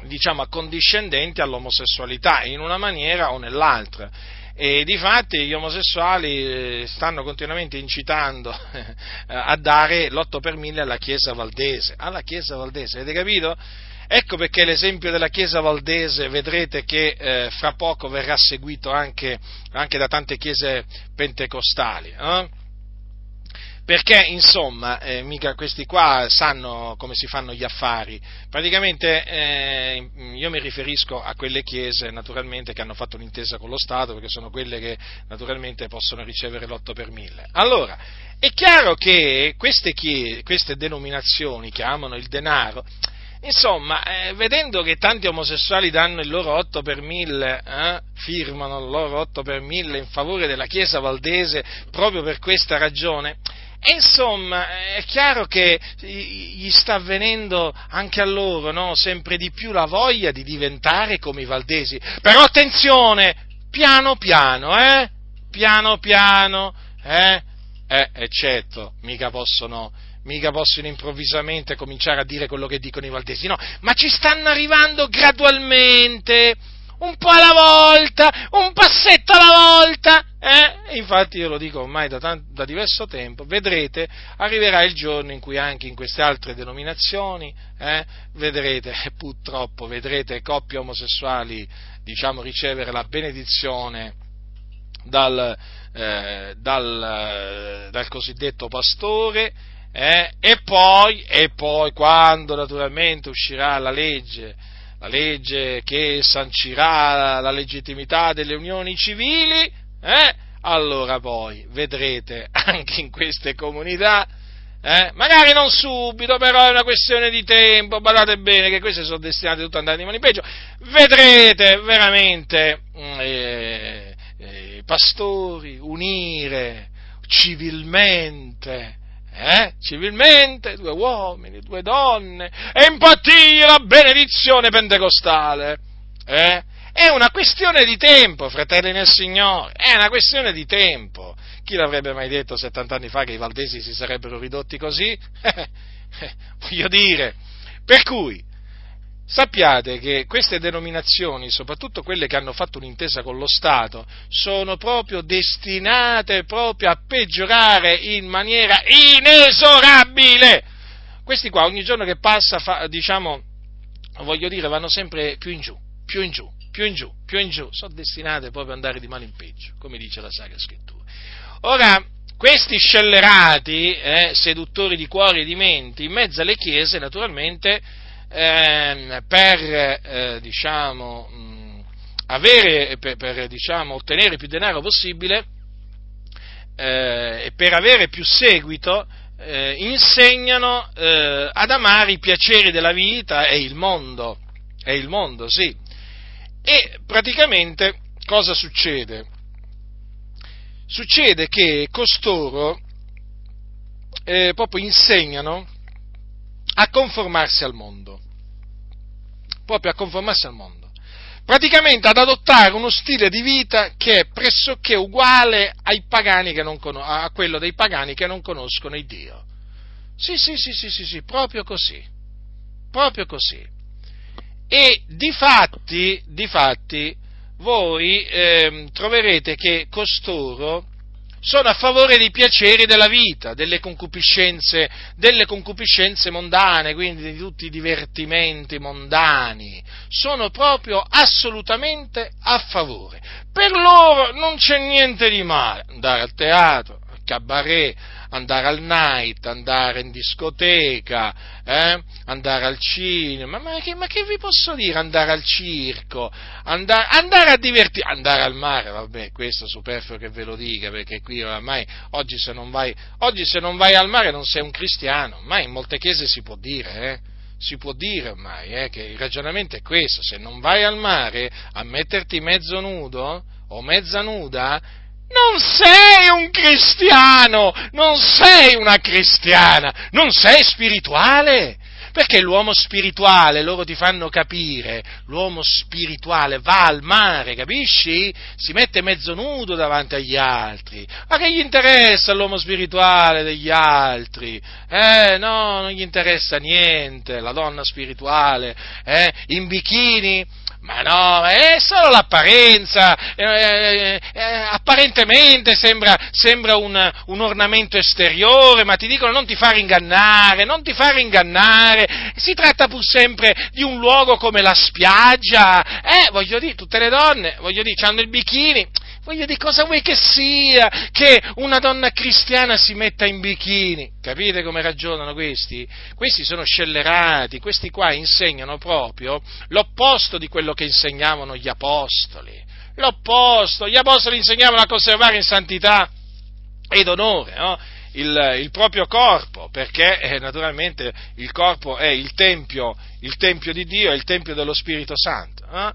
A: diciamo, accondiscendenti all'omosessualità in una maniera o nell'altra. E di fatti gli omosessuali eh, stanno continuamente incitando a dare l'8 per 1000 alla Chiesa Valdese. Alla Chiesa Valdese, avete capito? Ecco perché l'esempio della Chiesa Valdese vedrete che eh, fra poco verrà seguito anche, anche, da tante chiese pentecostali. Eh? Perché insomma eh, mica questi qua sanno come si fanno gli affari. Praticamente eh, io mi riferisco a quelle chiese naturalmente che hanno fatto un'intesa con lo Stato, perché sono quelle che naturalmente possono ricevere l'8 per 1000. Allora, è chiaro che queste, chiese, queste denominazioni che amano il denaro, Insomma, eh, vedendo che tanti omosessuali danno il loro 8 per 1000, eh, firmano il loro 8 per 1000 in favore della Chiesa valdese proprio per questa ragione, e insomma, è chiaro che gli sta avvenendo anche a loro no? sempre di più la voglia di diventare come i valdesi. Però attenzione, piano piano, eh? Piano piano, eh? Eh, eccetto, mica possono, mica possono improvvisamente cominciare a dire quello che dicono i valdesi, no, ma ci stanno arrivando gradualmente, un po' alla volta, un passetto alla volta, eh? Infatti io lo dico ormai da, tanto, da, diverso tempo, vedrete, arriverà il giorno in cui anche in queste altre denominazioni, eh, vedrete, *laughs* purtroppo, vedrete coppie omosessuali, diciamo, ricevere la benedizione dal, eh, dal, dal cosiddetto pastore, eh, e, poi, e poi, quando naturalmente uscirà la legge la legge che sancirà la legittimità delle unioni civili, eh? allora poi vedrete anche in queste comunità, eh? magari non subito, però è una questione di tempo, badate bene che queste sono destinate tutte ad andare di mano in peggio, vedrete veramente mm, eh, eh, pastori unire civilmente eh? civilmente, due uomini, due donne, e impartire la benedizione pentecostale. Eh? È una questione di tempo, fratelli nel Signore, è una questione di tempo. Chi l'avrebbe mai detto 70 anni fa che i valdesi si sarebbero ridotti così? *laughs* Voglio dire, per cui sappiate che queste denominazioni, soprattutto quelle che hanno fatto un'intesa con lo Stato, sono proprio destinate proprio a peggiorare in maniera inesorabile. Questi qua ogni giorno che passa, fa, diciamo, voglio dire, vanno sempre più in giù, più in giù, più in giù, più in giù, sono destinate proprio ad andare di mano in peggio, come dice la Sacra Scrittura. Ora, questi scellerati, eh, seduttori di cuori e di menti, in mezzo alle chiese, naturalmente, eh, per eh, diciamo, mh, avere, per, per diciamo, ottenere più denaro possibile eh, e per avere più seguito eh, insegnano eh, ad amare i piaceri della vita e il mondo, e il mondo, sì. E praticamente cosa succede? Succede che costoro eh, proprio insegnano a conformarsi al mondo, proprio a conformarsi al mondo. praticamente ad adottare uno stile di vita che è pressoché uguale conos- a quello dei pagani che non conoscono il Dio. Sì, sì, sì, sì, sì, sì, proprio così, proprio così. E di fatti, di fatti voi eh, troverete che costoro sono a favore dei piaceri della vita, delle concupiscenze, delle concupiscenze mondane, quindi di tutti i divertimenti mondani. Sono proprio assolutamente a favore. Per loro non c'è niente di male andare al teatro, al cabaret, andare al night, andare in discoteca, eh? andare al cinema, ma che, ma che, vi posso dire? Andare al circo, andare, andare a divertirsi, andare al mare, vabbè, questo è superfluo che ve lo dica, perché qui oramai oggi se non vai, se non vai al mare non sei un cristiano, ma in molte chiese si può dire, eh? si può dire ormai eh, che il ragionamento è questo, se non vai al mare a metterti mezzo nudo o mezza nuda, non sei un cristiano, non sei una cristiana, non sei spirituale. Perché l'uomo spirituale, loro ti fanno capire, l'uomo spirituale va al mare, capisci? Si mette mezzo nudo davanti agli altri. Ma che gli interessa l'uomo spirituale degli altri? Eh, no, non gli interessa niente, la donna spirituale, eh, in bikini ma no, è solo l'apparenza, eh, eh, eh, apparentemente sembra, sembra un, un, ornamento esteriore, ma ti dicono non ti fare ingannare, non ti fare ingannare, si tratta pur sempre di un luogo come la spiaggia, eh, voglio dire, tutte le donne, voglio dire, hanno il bikini, Voglio dire, cosa vuoi che sia che una donna cristiana si metta in bikini? Capite come ragionano questi? Questi sono scellerati, questi qua insegnano proprio l'opposto di quello che insegnavano gli apostoli. L'opposto, gli apostoli insegnavano a conservare in santità ed onore, no? Il, il, proprio corpo, perché eh, naturalmente il corpo è il tempio, il tempio, di Dio, è il tempio dello Spirito Santo. No?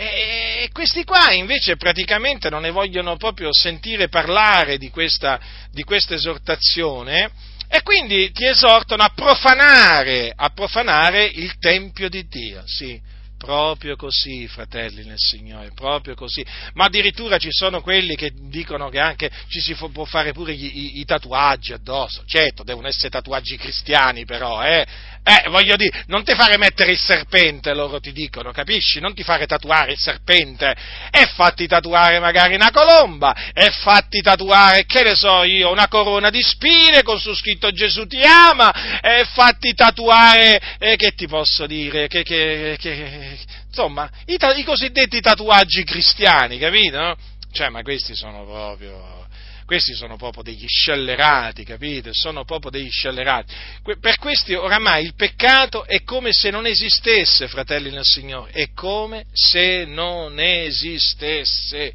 A: E questi qua invece praticamente non ne vogliono proprio sentire parlare di questa, di questa esortazione e quindi ti esortano a profanare, a profanare il Tempio di Dio, sì, Proprio così, fratelli nel Signore, proprio così. Ma addirittura ci sono quelli che dicono che anche ci si può fare pure i, i, i tatuaggi addosso. Certo, devono essere tatuaggi cristiani però, eh. Eh, voglio dire, non ti fare mettere il serpente, loro ti dicono, capisci? Non ti fare tatuare il serpente. E fatti tatuare magari una colomba, e fatti tatuare, che ne so io, una corona di spine con su scritto Gesù ti ama, e fatti tatuare, eh, che ti posso dire, che, che, che insomma, i, i, cosiddetti tatuaggi cristiani, capito? Cioè, ma questi sono proprio, questi sono proprio degli scellerati, capite? Sono proprio degli scellerati. Per questi oramai il peccato è come se non esistesse, fratelli nel Signore, è come se non esistesse.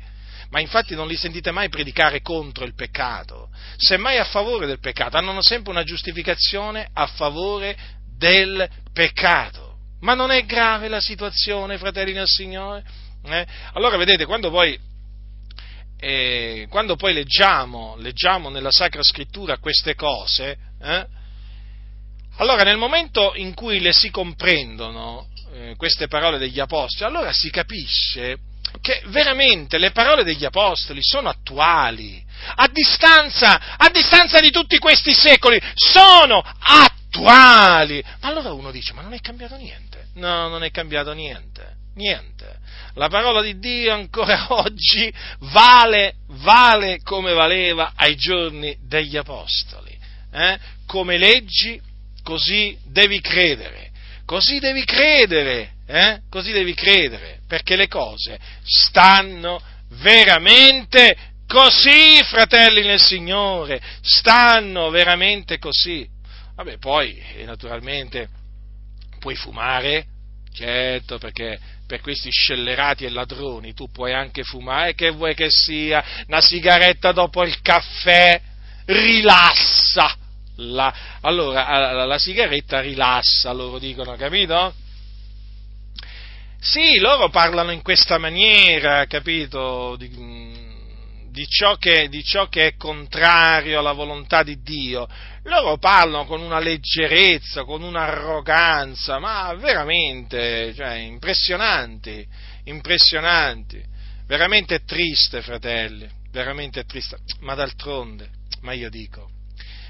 A: Ma infatti non li sentite mai predicare contro il peccato, semmai a favore del peccato, hanno sempre una giustificazione a favore del peccato. Ma non è grave la situazione, fratelli del Signore? Eh? Allora vedete, quando poi, eh, quando poi leggiamo, leggiamo, nella Sacra Scrittura queste cose, eh, allora nel momento in cui le si comprendono, eh, queste parole degli Apostoli, allora si capisce che veramente le parole degli Apostoli sono attuali, a distanza, a distanza di tutti questi secoli, sono attuali. Ma allora uno dice, ma non è cambiato niente. No, non è cambiato niente, niente. La parola di Dio ancora *laughs* oggi vale, vale come valeva ai giorni degli Apostoli. Eh? Come leggi, così devi credere. Così devi credere, eh? così devi credere, perché le cose stanno veramente così, fratelli nel Signore, stanno veramente così. Vabbè, poi, naturalmente, puoi fumare? Certo, perché per questi scellerati e ladroni tu puoi anche fumare, che vuoi che sia? Una sigaretta dopo il caffè rilassa. La, allora, la, la sigaretta rilassa, loro dicono, capito? Sì, loro parlano in questa maniera, capito? Di, di ciò, che, di ciò che è contrario alla volontà di Dio, loro parlano con una leggerezza, con un'arroganza, ma veramente, cioè, impressionanti, impressionanti. Veramente triste, fratelli, veramente triste. Ma d'altronde, ma io dico,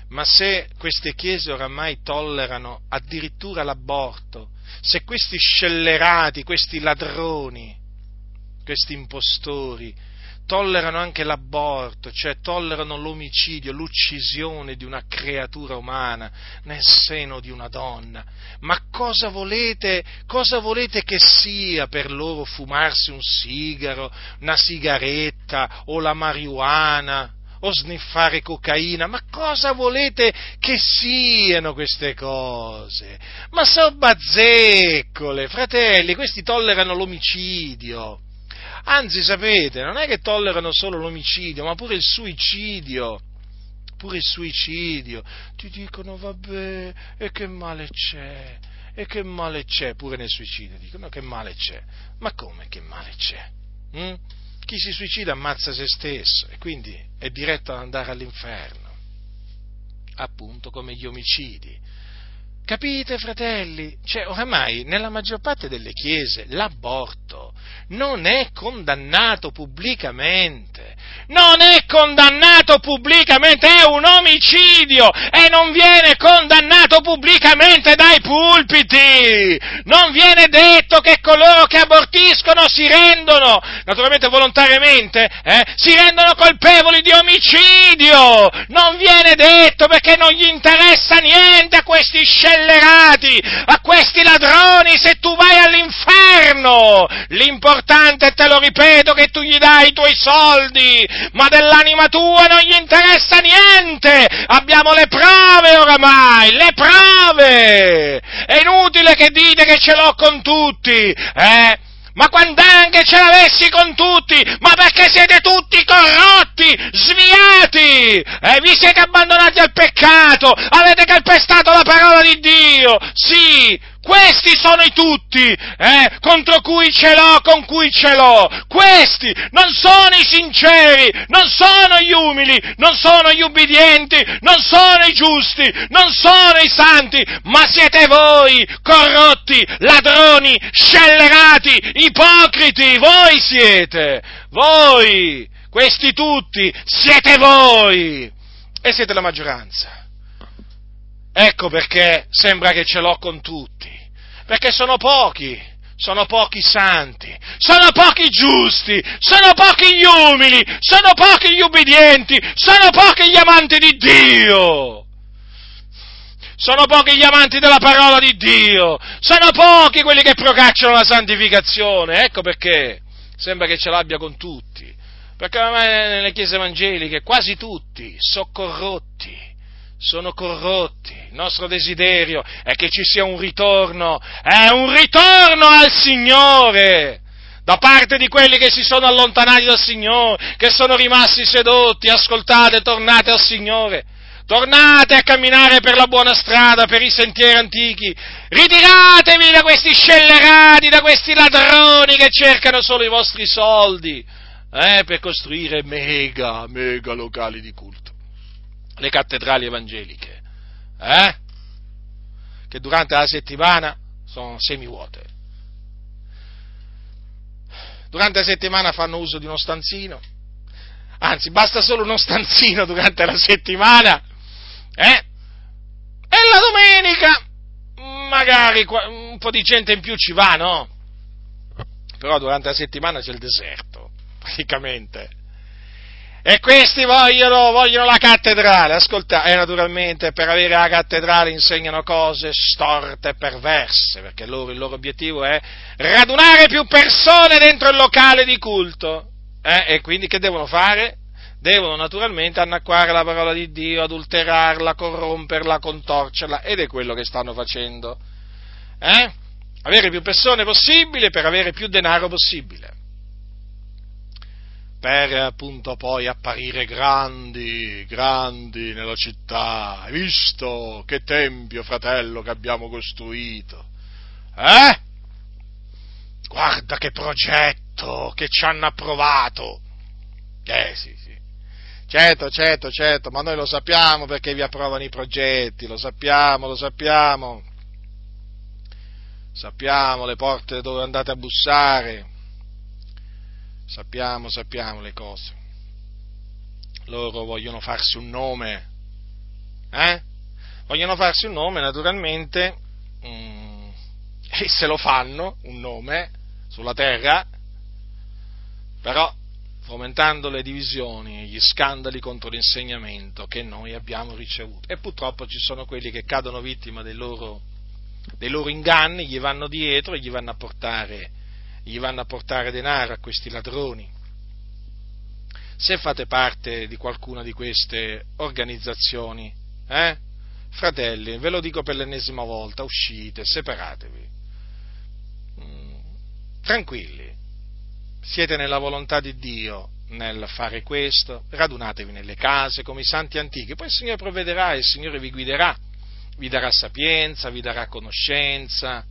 A: ma se queste chiese oramai tollerano addirittura l'aborto, se questi scellerati, questi ladroni, questi impostori, tollerano anche l'aborto, cioè tollerano l'omicidio, l'uccisione di una creatura umana nel seno di una donna. Ma cosa volete, cosa volete che sia per loro fumarsi un sigaro, una sigaretta o la marijuana? o sniffare cocaina, ma cosa volete che siano queste cose? Ma sono bazzeccole, fratelli, questi tollerano l'omicidio. Anzi, sapete, non è che tollerano solo l'omicidio, ma pure il suicidio. Pure il suicidio. Ti dicono, vabbè, e che male c'è? E che male c'è pure nel suicidio? Dicono che male c'è. Ma come che male c'è? Mm? Chi si suicida ammazza se stesso e quindi è diretto ad andare all'inferno, appunto come gli omicidi. Capite, fratelli? Cioè, oramai nella maggior parte delle chiese l'aborto non è condannato pubblicamente. Non è condannato pubblicamente, è un omicidio e non viene condannato pubblicamente dai pulpiti. Non viene detto che coloro che abortiscono si rendono, naturalmente volontariamente, eh, si rendono colpevoli di omicidio. Non viene detto perché non gli interessa niente a questi scellerati, a questi ladroni se tu vai all'inferno. L'importante, te lo ripeto, che tu gli dai i tuoi soldi, ma dell'anima tua non gli interessa niente. Abbiamo le prove oramai, le prove. È inutile che dite che ce l'ho con tutti, eh? Ma quando anche ce l'avessi con tutti, ma perché siete tutti corrotti, sviati, eh, vi siete abbandonati al peccato, avete calpestato la parola di Dio, sì, questi sono i tutti, eh, contro cui ce l'ho, con cui ce l'ho. Questi non sono i sinceri, non sono gli umili, non sono gli ubbidienti, non sono i giusti, non sono i santi, ma siete voi, corrotti, ladroni, scellerati, ipocriti, voi siete, voi, questi tutti, siete voi, e siete la maggioranza. Ecco perché sembra che ce l'ho con tutti, perché sono pochi, sono pochi santi, sono pochi giusti, sono pochi gli umili, sono pochi gli ubbidienti, sono pochi gli amanti di Dio. Sono pochi gli amanti della parola di Dio, sono pochi quelli che procacciano la santificazione, ecco perché sembra che ce l'abbia con tutti, perché ormai nelle chiese evangeliche quasi tutti sono corrotti sono corrotti. Il nostro desiderio è che ci sia un ritorno, è un ritorno al Signore da parte di quelli che si sono allontanati dal Signore, che sono rimasti sedotti, ascoltate, tornate al Signore. Tornate a camminare per la buona strada, per i sentieri antichi. Ritiratevi da questi scellerati, da questi ladroni che cercano solo i vostri soldi eh, per costruire mega, mega locali di culto le cattedrali evangeliche, eh? che durante la settimana sono semivuote. Durante la settimana fanno uso di uno stanzino, anzi basta solo uno stanzino durante la settimana, eh? E la domenica magari un po' di gente in più ci va, no? Però durante la settimana c'è il deserto, praticamente e questi vogliono, vogliono la cattedrale, ascoltate, e naturalmente per avere la cattedrale insegnano cose storte e perverse, perché loro, il loro obiettivo è radunare più persone dentro il locale di culto. Eh? E quindi che devono fare? Devono naturalmente annacquare la parola di Dio, adulterarla, corromperla, contorcerla, ed è quello che stanno facendo. Eh? Avere più persone possibile per avere più denaro possibile per appunto poi apparire grandi, grandi nella città. Hai visto che tempio, fratello, che abbiamo costruito? Eh? Guarda che progetto che ci hanno approvato. Eh sì, sì. Certo, certo, certo, ma noi lo sappiamo perché vi approvano i progetti, lo sappiamo, lo sappiamo. Sappiamo le porte dove andate a bussare. Sappiamo, sappiamo le cose. Loro vogliono farsi un nome. Eh? Vogliono farsi un nome, naturalmente, mm, e se lo fanno, un nome, sulla terra, però fomentando le divisioni e gli scandali contro l'insegnamento che noi abbiamo ricevuto. E purtroppo ci sono quelli che cadono vittima dei loro, dei loro inganni, gli vanno dietro e gli vanno, portare, gli vanno a portare denaro a questi ladroni. Se fate parte di qualcuna di queste organizzazioni, eh, fratelli, ve lo dico per l'ennesima volta, uscite, separatevi. Mm, tranquilli, siete nella volontà di Dio nel fare questo, radunatevi nelle case come i santi antichi, poi il Signore provvederà e il Signore vi guiderà, vi darà sapienza, vi darà conoscenza,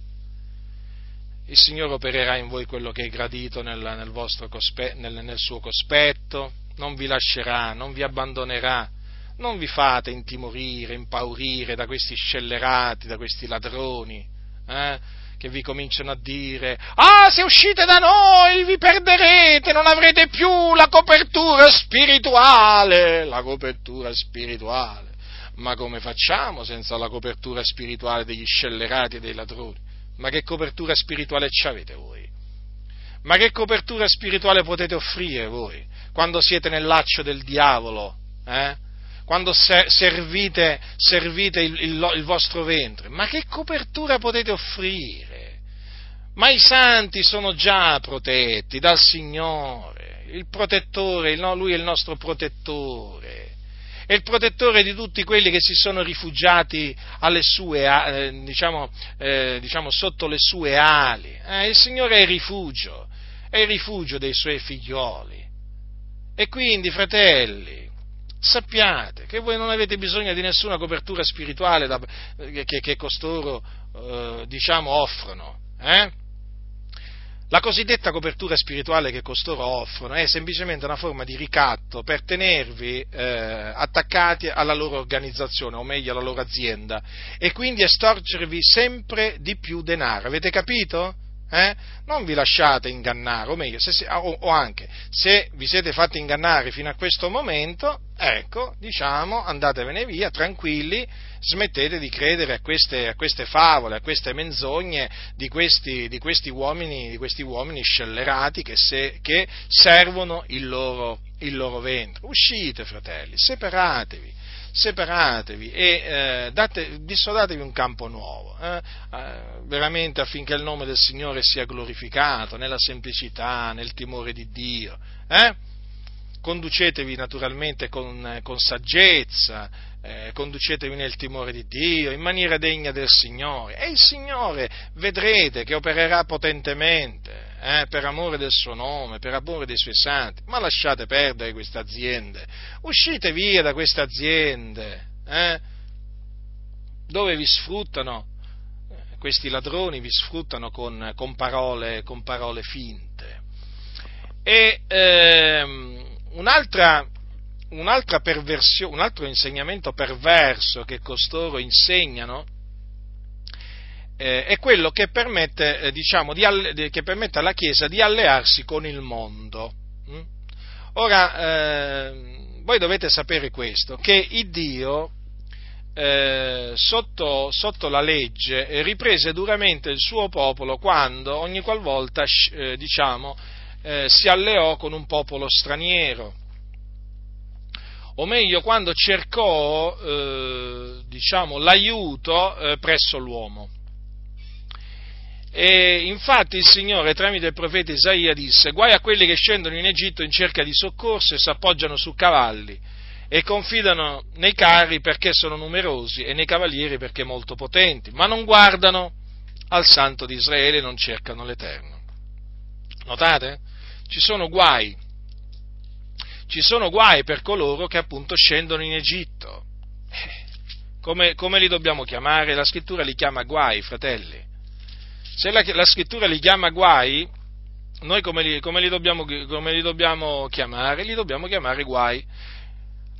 A: il Signore opererà in voi quello che è gradito nel, nel, cospe, nel, nel suo cospetto, non vi lascerà, non vi abbandonerà, non vi fate intimorire, impaurire da questi scellerati, da questi ladroni, eh? che vi cominciano a dire, ah, se uscite da noi vi perderete, non avrete più la copertura spirituale, la copertura spirituale. Ma come facciamo senza la copertura spirituale degli scellerati e dei ladroni? Ma che copertura spirituale ci avete voi? Ma che copertura spirituale potete offrire voi quando siete nel laccio del diavolo? Eh? quando servite, servite il, il, il, vostro ventre, ma che copertura potete offrire? Ma i santi sono già protetti dal Signore, il protettore, lui è il nostro protettore, è il protettore di tutti quelli che si sono rifugiati sue, eh, diciamo, eh, diciamo, sotto le sue ali. Eh, il Signore è il rifugio, è il rifugio dei suoi figlioli. E quindi, fratelli, sappiate che voi non avete bisogno di nessuna copertura spirituale da, che, che, costoro eh, diciamo offrono. La cosiddetta copertura spirituale che costoro offrono è semplicemente una forma di ricatto per tenervi eh, attaccati alla loro organizzazione, o meglio alla loro azienda, e quindi estorcervi sempre di più denaro. Avete capito? Eh? Non vi lasciate ingannare, o meglio, se, o, o, anche se vi siete fatti ingannare fino a questo momento, ecco, diciamo, andatevene via tranquilli, smettete di credere a queste, a queste favole, a queste menzogne di questi, di questi, uomini, di questi uomini, scellerati che, se, che servono il loro, il loro ventre. Uscite, fratelli, separatevi separatevi e eh, date, dissodatevi un campo nuovo, eh, eh, veramente affinché il nome del Signore sia glorificato nella semplicità, nel timore di Dio. Eh? Conducetevi naturalmente con, con saggezza, eh, conducetevi nel timore di Dio, in maniera degna del Signore, e il Signore vedrete che opererà potentemente eh, per amore del suo nome, per amore dei suoi santi, ma lasciate perdere queste aziende, uscite via da queste aziende, eh, dove vi sfruttano, eh, questi ladroni vi sfruttano con, con, parole, con parole, finte. E ehm, un'altra, un altro insegnamento perverso che costoro insegnano eh, è quello che permette, eh, diciamo, di, che permette, alla Chiesa di allearsi con il mondo. Mm? Ora, eh, voi dovete sapere questo, che il Dio eh, sotto, sotto, la legge riprese duramente il suo popolo quando ogni qualvolta eh, diciamo, eh, si alleò con un popolo straniero o meglio quando cercò eh, diciamo, l'aiuto eh, presso l'uomo. E infatti il Signore tramite il profeta Isaia disse, guai a quelli che scendono in Egitto in cerca di soccorso e si appoggiano su cavalli e confidano nei carri perché sono numerosi e nei cavalieri perché molto potenti, ma non guardano al Santo di Israele e non cercano l'Eterno. Notate? Ci sono guai. Ci sono guai per coloro che appunto scendono in Egitto. Eh, come, come li dobbiamo chiamare? La scrittura li chiama guai, fratelli se la, la scrittura li chiama guai, noi come li, come, li dobbiamo, come li, dobbiamo, chiamare? Li dobbiamo chiamare guai.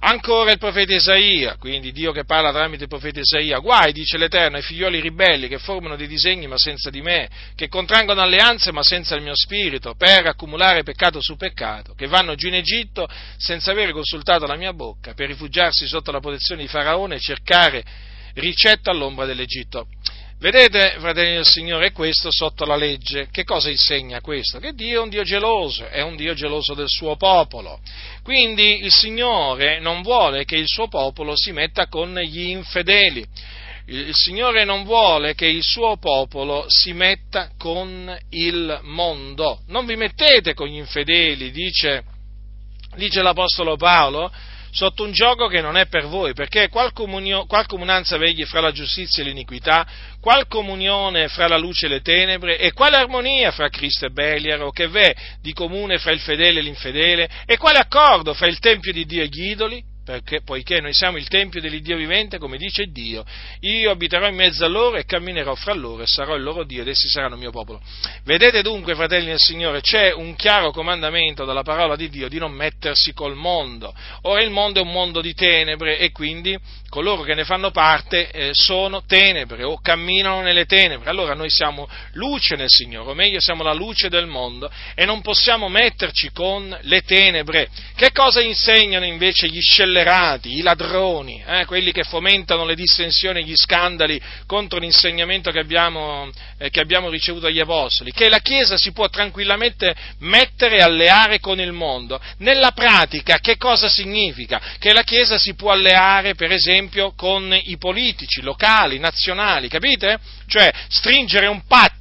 A: Ancora il profeta Isaia, quindi Dio che parla tramite il profeta Isaia, guai, dice l'Eterno, ai figlioli ribelli che formano dei disegni ma senza di me, che contraggono alleanze ma senza il mio spirito, per accumulare peccato su peccato, che vanno giù in Egitto senza avere consultato la mia bocca, per rifugiarsi sotto la protezione di Faraone e cercare ricetta all'ombra dell'Egitto. Vedete, fratelli del Signore, questo sotto la legge. Che cosa insegna questo? Che Dio è un Dio geloso, è un Dio geloso del suo popolo. Quindi il Signore non vuole che il suo popolo si metta con gli infedeli. Il Signore non vuole che il suo popolo si metta con il mondo. Non vi mettete con gli infedeli, dice, dice l'Apostolo Paolo, sotto un gioco che non è per voi, perché qual, comunio, qual comunanza vegli fra la giustizia e l'iniquità, qual comunione fra la luce e le tenebre, e quale armonia fra Cristo e Beliar, o che v'è di comune fra il fedele e l'infedele, e quale accordo fra il Tempio di Dio e gli idoli? Perché, poiché noi siamo il Tempio dell'Iddio vivente, come dice Dio, io abiterò in mezzo a loro e camminerò fra loro e sarò il loro Dio ed essi saranno il mio popolo. Vedete dunque, fratelli del Signore, c'è un chiaro comandamento dalla parola di Dio di non mettersi col mondo. Ora il mondo è un mondo di tenebre e quindi coloro che ne fanno parte eh, sono tenebre o camminano nelle tenebre. Allora noi siamo luce nel Signore, o meglio siamo la luce del mondo e non possiamo metterci con le tenebre. Che cosa insegnano invece gli scellerati, i ladroni, eh, quelli che fomentano le dissensioni gli scandali contro l'insegnamento che abbiamo, eh, che abbiamo ricevuto dagli Apostoli? Che la Chiesa si può tranquillamente mettere e alleare con il mondo. Nella pratica che cosa significa? Che la Chiesa si può alleare, per esempio con i politici locali, nazionali, capite? Cioè stringere un patto,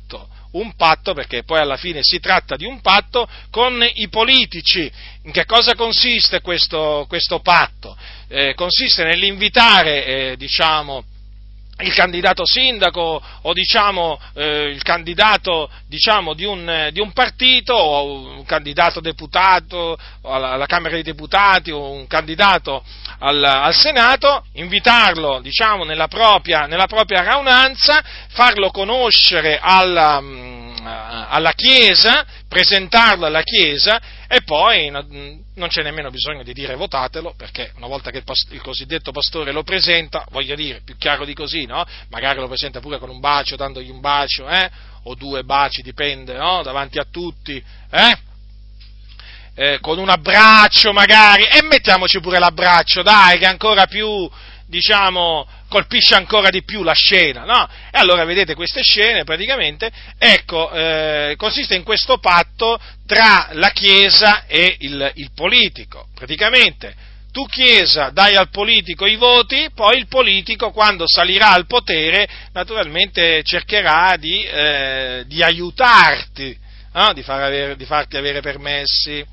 A: un patto perché poi alla fine si tratta di un patto con i politici. In che cosa consiste questo, questo patto? Eh, consiste nell'invitare, eh, diciamo, il candidato sindaco o diciamo, eh, il candidato diciamo, di, un, di, un, partito o un candidato deputato alla, alla, Camera dei Deputati o un candidato al, al Senato, invitarlo diciamo, nella, propria, nella, propria, raunanza, farlo conoscere alla, alla Chiesa, presentarlo alla Chiesa e poi non c'è nemmeno bisogno di dire votatelo, perché una volta che il, il, cosiddetto pastore lo presenta, voglio dire, più chiaro di così, no? Magari lo presenta pure con un bacio, dandogli un bacio, eh? O due baci, dipende, no? Davanti a tutti, eh? Eh, con un abbraccio magari, e mettiamoci pure l'abbraccio, dai, che è ancora più, diciamo, colpisce ancora di più la scena, no? E allora vedete queste scene praticamente, ecco, eh, consiste in questo patto tra la Chiesa e il, il politico, praticamente tu Chiesa dai al politico i voti, poi il politico quando salirà al potere naturalmente cercherà di, eh, di aiutarti, no? di, far avere, di, farti avere permessi.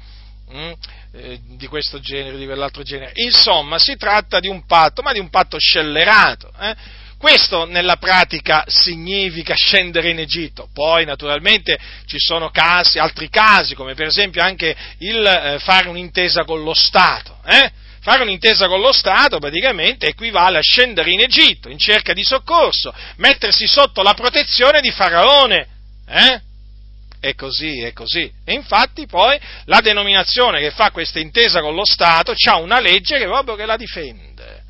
A: Mm? Eh, di questo genere, di quell'altro genere. Insomma, si tratta di un patto, ma di un patto scellerato. Eh? Questo nella pratica significa scendere in Egitto. Poi naturalmente ci sono casi, altri casi, come per esempio anche il eh, fare un'intesa con lo Stato. Eh? Fare un'intesa con lo Stato praticamente equivale a scendere in Egitto in cerca di soccorso, mettersi sotto la protezione di Faraone. Eh? È così, è così. E infatti poi la denominazione che fa questa intesa con lo Stato ha una legge che proprio che la difende,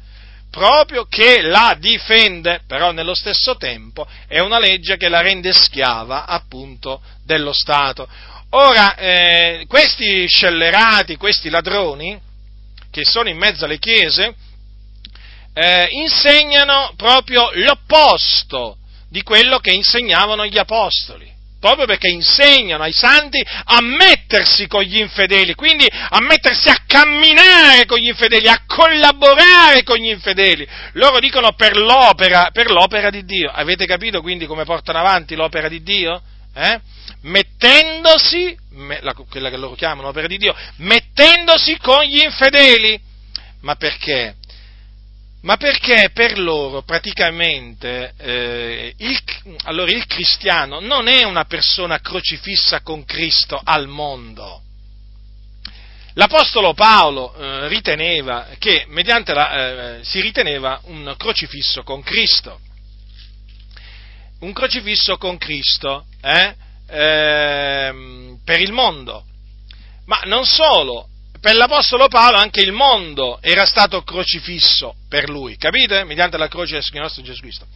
A: proprio che la difende, però nello stesso tempo è una legge che la rende schiava appunto dello Stato. Ora, eh, questi scellerati, questi ladroni, che sono in mezzo alle chiese, eh, insegnano proprio l'opposto di quello che insegnavano gli apostoli proprio perché insegnano ai santi a mettersi con gli infedeli, quindi a mettersi a camminare con gli infedeli, a collaborare con gli infedeli. Loro dicono per l'opera, per l'opera di Dio. Avete capito quindi come portano avanti l'opera di Dio? Eh? Mettendosi, me, la, quella che loro chiamano l'opera di Dio, mettendosi con gli infedeli. Ma perché? Ma perché per loro praticamente eh, il, allora il cristiano non è una persona crocifissa con Cristo al mondo. L'Apostolo Paolo eh, riteneva che mediante la, eh, si riteneva un crocifisso con Cristo. Un crocifisso con Cristo eh, ehm, per il mondo. Ma non solo, per l'Apostolo Paolo anche il mondo era stato crocifisso per lui, capite? Mediante la croce del nostro Gesù Cristo.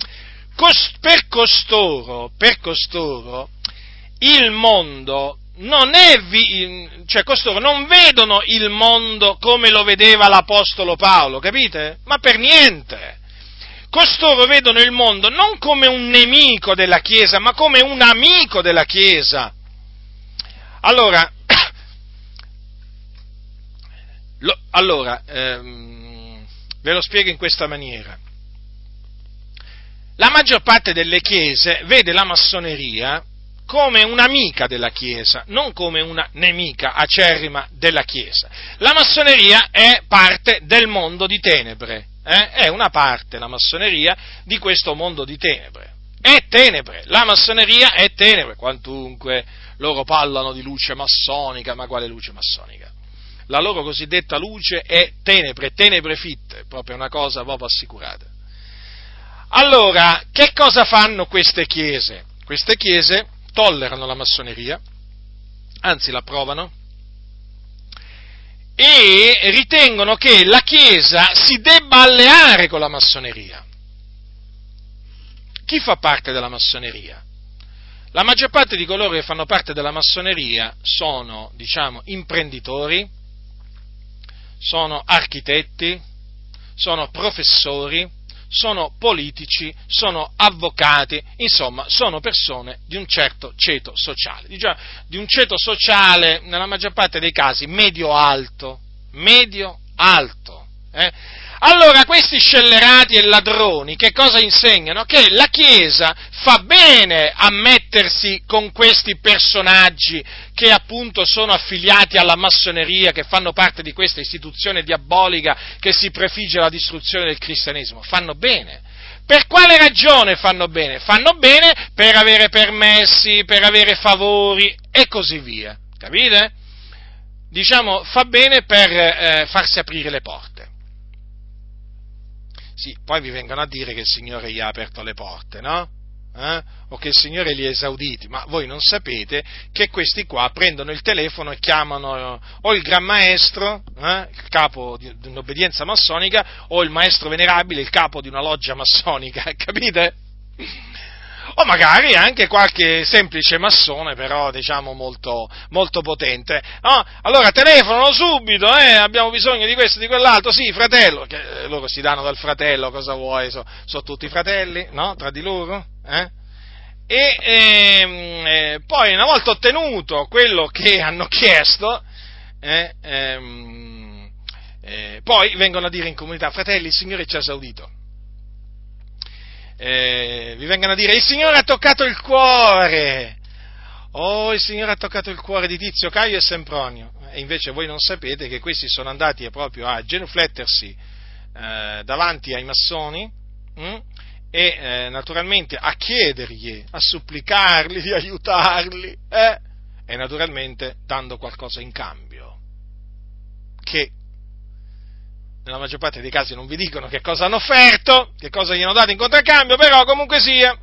A: Cos- per costoro, per costoro, il mondo non è, vi- cioè costoro non vedono il mondo come lo vedeva l'Apostolo Paolo, capite? Ma per niente. Costoro vedono il mondo non come un nemico della Chiesa, ma come un amico della Chiesa. Allora, *clears throat* lo, allora ehm, ve lo spiego in questa maniera. La maggior parte delle chiese vede la massoneria come un'amica della Chiesa, non come una nemica acerrima della Chiesa. La massoneria è parte del mondo di tenebre, eh? è una parte, la massoneria, di questo mondo di tenebre. È tenebre, la massoneria è tenebre, quantunque loro parlano di luce massonica, ma quale luce massonica? La loro cosiddetta luce è tenebre, tenebre fitte, proprio una cosa proprio assicurata. Allora, che cosa fanno queste chiese? Queste chiese tollerano la massoneria, anzi la provano, e ritengono che la Chiesa si debba alleare con la massoneria. Chi fa parte della massoneria? La maggior parte di coloro che fanno parte della massoneria sono, diciamo, imprenditori, sono architetti, sono professori, sono politici, sono avvocati, insomma, sono persone di un certo ceto sociale, diciamo, di un ceto sociale, nella maggior parte dei casi, medio-alto, medio-alto. Eh? Allora questi scellerati e ladroni che cosa insegnano? Che la Chiesa fa bene a mettersi con questi personaggi che appunto sono affiliati alla massoneria, che fanno parte di questa istituzione diabolica che si prefigge la distruzione del cristianesimo. Fanno bene. Per quale ragione fanno bene? Fanno bene per avere permessi, per avere favori e così via. Capite? Diciamo, fa bene per eh, farsi aprire le porte. Sì, poi vi vengono a dire che il Signore gli ha aperto le porte, no? Eh? O che il Signore li ha esauditi, ma voi non sapete che questi qua prendono il telefono e chiamano o il Gran Maestro, eh? il capo di un'obbedienza massonica, o il Maestro Venerabile, il capo di una loggia massonica, *laughs* capite? O magari anche qualche semplice massone, però diciamo molto, molto potente. No? Allora telefonano subito, eh, abbiamo bisogno di questo, di quell'altro, sì, fratello, che eh, loro si danno dal fratello, cosa vuoi? Sono so tutti fratelli, no? Tra di loro? Eh? E ehm, eh, poi una volta ottenuto quello che *laughs* hanno chiesto, eh, ehm, eh, poi vengono a dire in comunità, fratelli, il Signore ci ha esaudito eh, vi vengano a dire il Signore ha toccato il cuore. Oh, il Signore ha toccato il cuore di Tizio, Caio e Sempronio. E invece voi non sapete che questi sono andati proprio a genuflettersi eh, davanti ai massoni mh? Hm? e eh, naturalmente a chiedergli, a supplicarli di aiutarli eh? e naturalmente dando qualcosa in cambio. Che nella maggior parte dei casi non vi dicono che cosa hanno offerto, che cosa gli hanno dato in contraccambio, però comunque sia,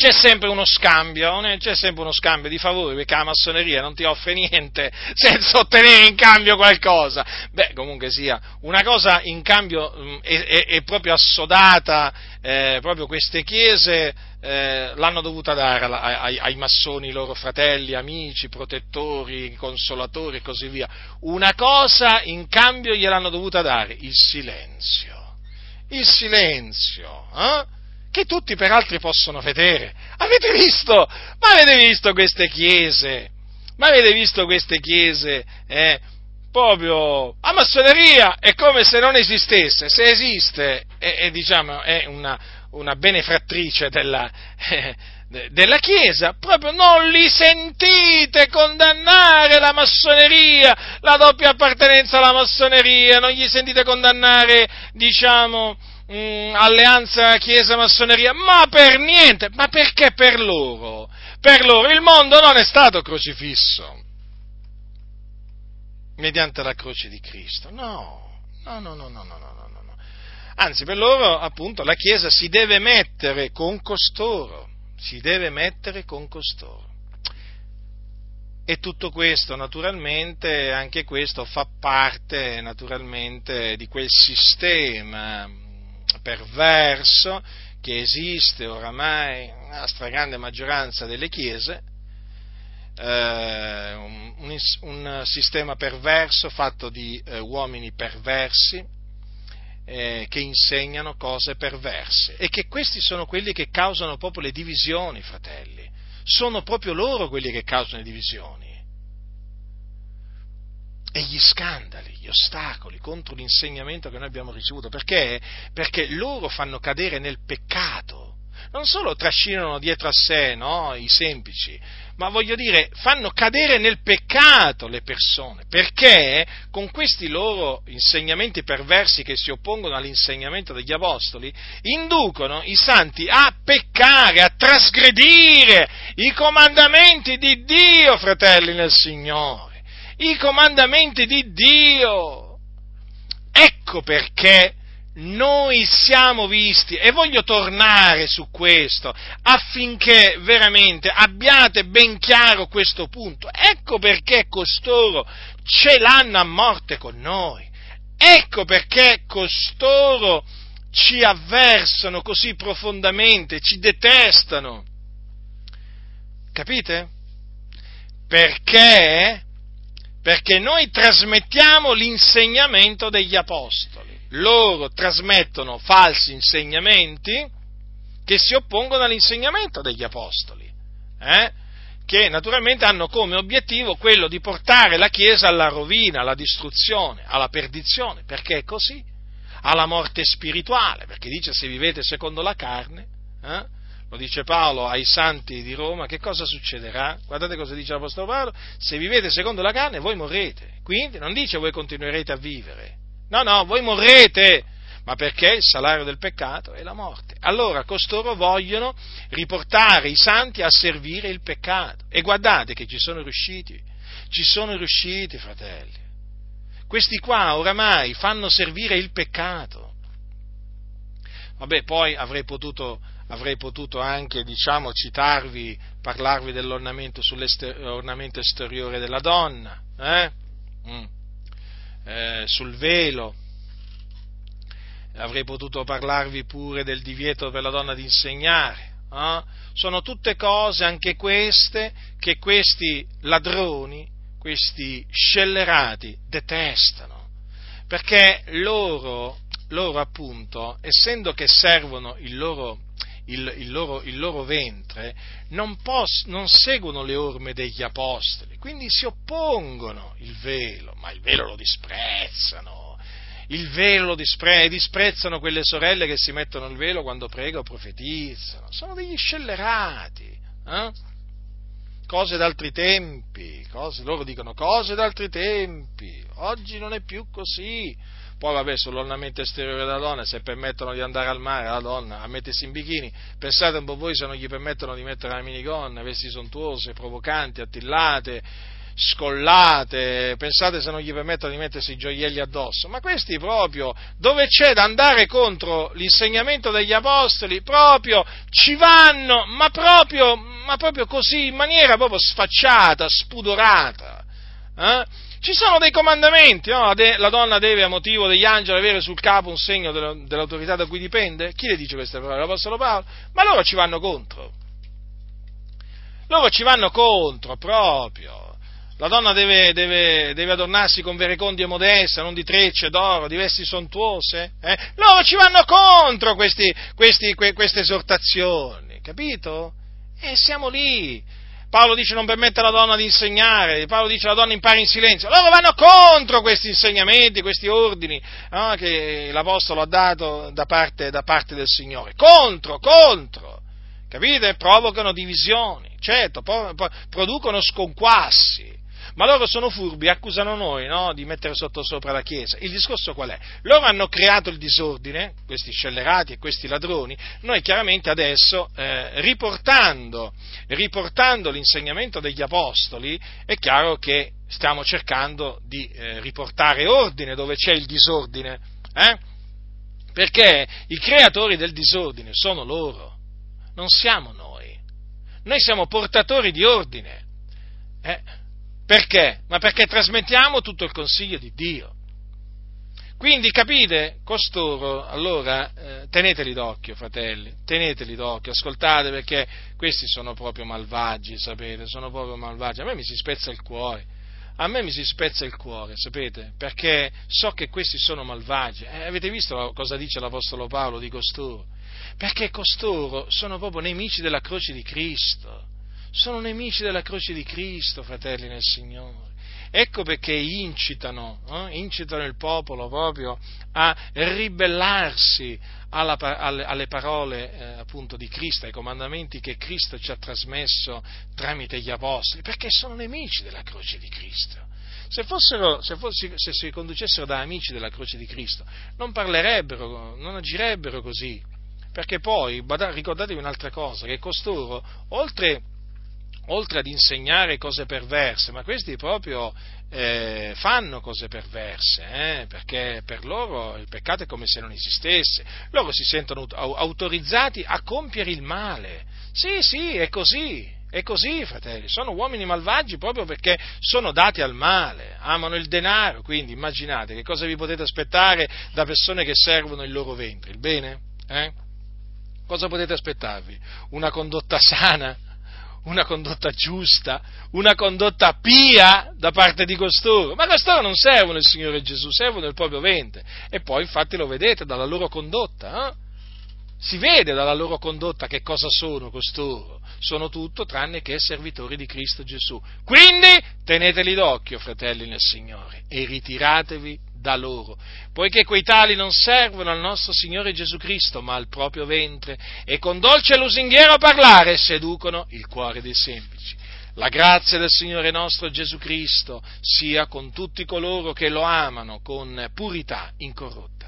A: c'è sempre uno scambio, c'è sempre uno scambio di favori, perché la massoneria non ti offre niente *laughs* senza ottenere in cambio qualcosa. Beh, comunque sia, una cosa in cambio mm, è, è, è, proprio assodata, eh, proprio queste chiese eh, l'hanno dovuta dare ai, ai, massoni, loro fratelli, amici, protettori, consolatori e così via. Una cosa in cambio gliel'hanno dovuta dare, il silenzio. Il silenzio, eh? Che tutti peraltro possono vedere. Avete visto? Ma avete visto queste chiese? Ma avete visto queste chiese? Eh? Proprio a massoneria è come se non esistesse. Se esiste, è, è, diciamo, è una, una benefrattrice della, eh, della Chiesa, proprio non li sentite condannare la massoneria, la doppia appartenenza alla massoneria, non gli sentite condannare, diciamo, mh, mm, alleanza Chiesa-massoneria, ma per niente, ma perché per loro? Per loro il mondo non è stato crocifisso mediante la croce di Cristo, no, no, no, no, no, no, no. Anzi, per loro, appunto, la Chiesa si deve mettere con costoro, si deve mettere con costoro. E tutto questo, naturalmente, anche questo fa parte, naturalmente, di quel sistema perverso che esiste oramai nella stragrande maggioranza delle chiese, eh, un, un, sistema perverso fatto di eh, uomini perversi eh, che insegnano cose perverse e che questi sono quelli che causano proprio le divisioni, fratelli. Sono proprio loro quelli che causano le divisioni e gli scandali, gli ostacoli contro l'insegnamento che noi abbiamo ricevuto. Perché? Perché loro fanno cadere nel peccato. Non solo trascinano dietro a sé no, i semplici, ma voglio dire, fanno cadere nel peccato le persone, perché con questi loro insegnamenti perversi che si oppongono all'insegnamento degli apostoli, inducono i santi a peccare, a trasgredire i comandamenti di Dio, fratelli nel Signore i comandamenti di Dio. Ecco perché noi siamo visti e voglio tornare su questo affinché veramente abbiate ben chiaro questo punto. Ecco perché costoro ce l'hanno a morte con noi. Ecco perché costoro ci avversano così profondamente, ci detestano. Capite? Perché perché noi trasmettiamo l'insegnamento degli apostoli. Loro trasmettono falsi insegnamenti che si oppongono all'insegnamento degli apostoli, eh? che naturalmente hanno come obiettivo quello di portare la Chiesa alla rovina, alla distruzione, alla perdizione, perché è così, alla morte spirituale, perché dice se vivete secondo la carne, eh? Lo dice Paolo ai santi di Roma, che cosa succederà? Guardate cosa dice l'Apostolo Paolo, se vivete secondo la carne voi morrete, quindi non dice voi continuerete a vivere, no, no, voi morrete, ma perché il salario del peccato è la morte. Allora costoro vogliono riportare i santi a servire il peccato e guardate che ci sono riusciti, ci sono riusciti fratelli. Questi qua oramai fanno servire il peccato. Vabbè, poi avrei potuto avrei potuto anche, diciamo, citarvi, parlarvi dell'ornamento sull'ornamento esteriore della donna, eh? Mm. Eh, sul velo, avrei potuto parlarvi pure del divieto per la donna di insegnare. Eh? Sono tutte cose, anche queste, che questi ladroni, questi scellerati detestano, perché loro, loro appunto, essendo che servono il loro il, il, loro, il loro, ventre, non, pos, non, seguono le orme degli apostoli, quindi si oppongono il velo, ma il velo lo disprezzano, il velo lo disprezzano, disprezzano quelle sorelle che si mettono il velo quando pregano o profetizzano, sono degli scellerati. Eh? Cose d'altri tempi, cose, loro dicono cose d'altri tempi, oggi non è più così poi vabbè, sull'ornamento esteriore della donna, se permettono di andare al mare alla donna a mettersi in bikini, pensate un po' voi se non gli permettono di mettere la minigonna, vesti sontuose, provocanti, attillate, scollate, pensate se non gli permettono di mettersi i gioielli addosso, ma questi proprio, dove c'è da andare contro l'insegnamento degli apostoli, proprio ci vanno, ma proprio, ma proprio così, in maniera proprio sfacciata, spudorata. Eh? Ci sono dei comandamenti, no? la donna deve a motivo degli angeli avere sul capo un segno dell'autorità da cui dipende. Chi le dice queste parole? L'Apostolo Paolo? Ma loro ci vanno contro. Loro ci vanno contro proprio. La donna deve, deve, deve adornarsi con verecondie modeste, non di trecce d'oro, di vesti sontuose. Eh? Loro ci vanno contro questi, questi, que, queste esortazioni, capito? E siamo lì Paolo dice non permette alla donna di insegnare, Paolo dice la donna impara in silenzio. Loro vanno contro questi insegnamenti, questi ordini no, che l'Apostolo ha dato da parte, da parte del Signore. Contro, contro. Capite? Provocano divisioni, certo, producono sconquassi ma loro sono furbi, accusano noi no, di mettere sotto sopra la Chiesa. Il discorso qual è? Loro hanno creato il disordine, questi scellerati e questi ladroni, noi chiaramente adesso, eh, riportando, riportando, l'insegnamento degli Apostoli, è chiaro che stiamo cercando di eh, riportare ordine dove c'è il disordine, eh? perché i creatori del disordine sono loro, non siamo noi. Noi siamo portatori di ordine. Eh? Perché? Ma perché trasmettiamo tutto il consiglio di Dio. Quindi capite, costoro, allora eh, teneteli d'occhio, fratelli, teneteli d'occhio, ascoltate perché questi sono proprio malvagi, sapete, sono proprio malvagi. A me mi si spezza il cuore, a me mi si spezza il cuore, sapete, perché so che questi sono malvagi. Eh, avete visto cosa dice l'Apostolo Paolo di costoro? Perché costoro sono proprio nemici della croce di Cristo, sono nemici della croce di Cristo, fratelli nel Signore. Ecco perché incitano, eh, incitano il popolo proprio a ribellarsi alla, alle, alle, parole eh, appunto di Cristo, ai comandamenti che Cristo ci ha trasmesso tramite gli apostoli, perché sono nemici della croce di Cristo. Se, fossero, se, fossi, se si conducessero da amici della croce di Cristo, non parlerebbero, non agirebbero così, perché poi, ricordatevi un'altra cosa, che costoro, oltre oltre ad insegnare cose perverse, ma questi proprio eh, fanno cose perverse, eh, perché per loro il peccato è come se non esistesse, loro si sentono autorizzati a compiere il male. Sì, sì, è così, è così, fratelli, sono uomini malvagi proprio perché sono dati al male, amano il denaro, quindi immaginate che cosa vi potete aspettare da persone che servono il loro ventre, il bene? Eh? Cosa potete aspettarvi? Una condotta sana? Una condotta giusta, una condotta pia da parte di costoro. Ma costoro non servono il Signore Gesù, servono il proprio ventre. E poi infatti lo vedete dalla loro condotta. Eh? Si vede dalla loro condotta che cosa sono costoro. Sono tutto tranne che servitori di Cristo Gesù. Quindi teneteli d'occhio, fratelli nel Signore, e ritiratevi da loro, poiché quei tali non servono al nostro Signore Gesù Cristo, ma al proprio ventre, e con dolce lusinghiero parlare seducono il cuore dei semplici. La grazia del Signore nostro Gesù Cristo sia con tutti coloro che lo amano con purità incorrotta.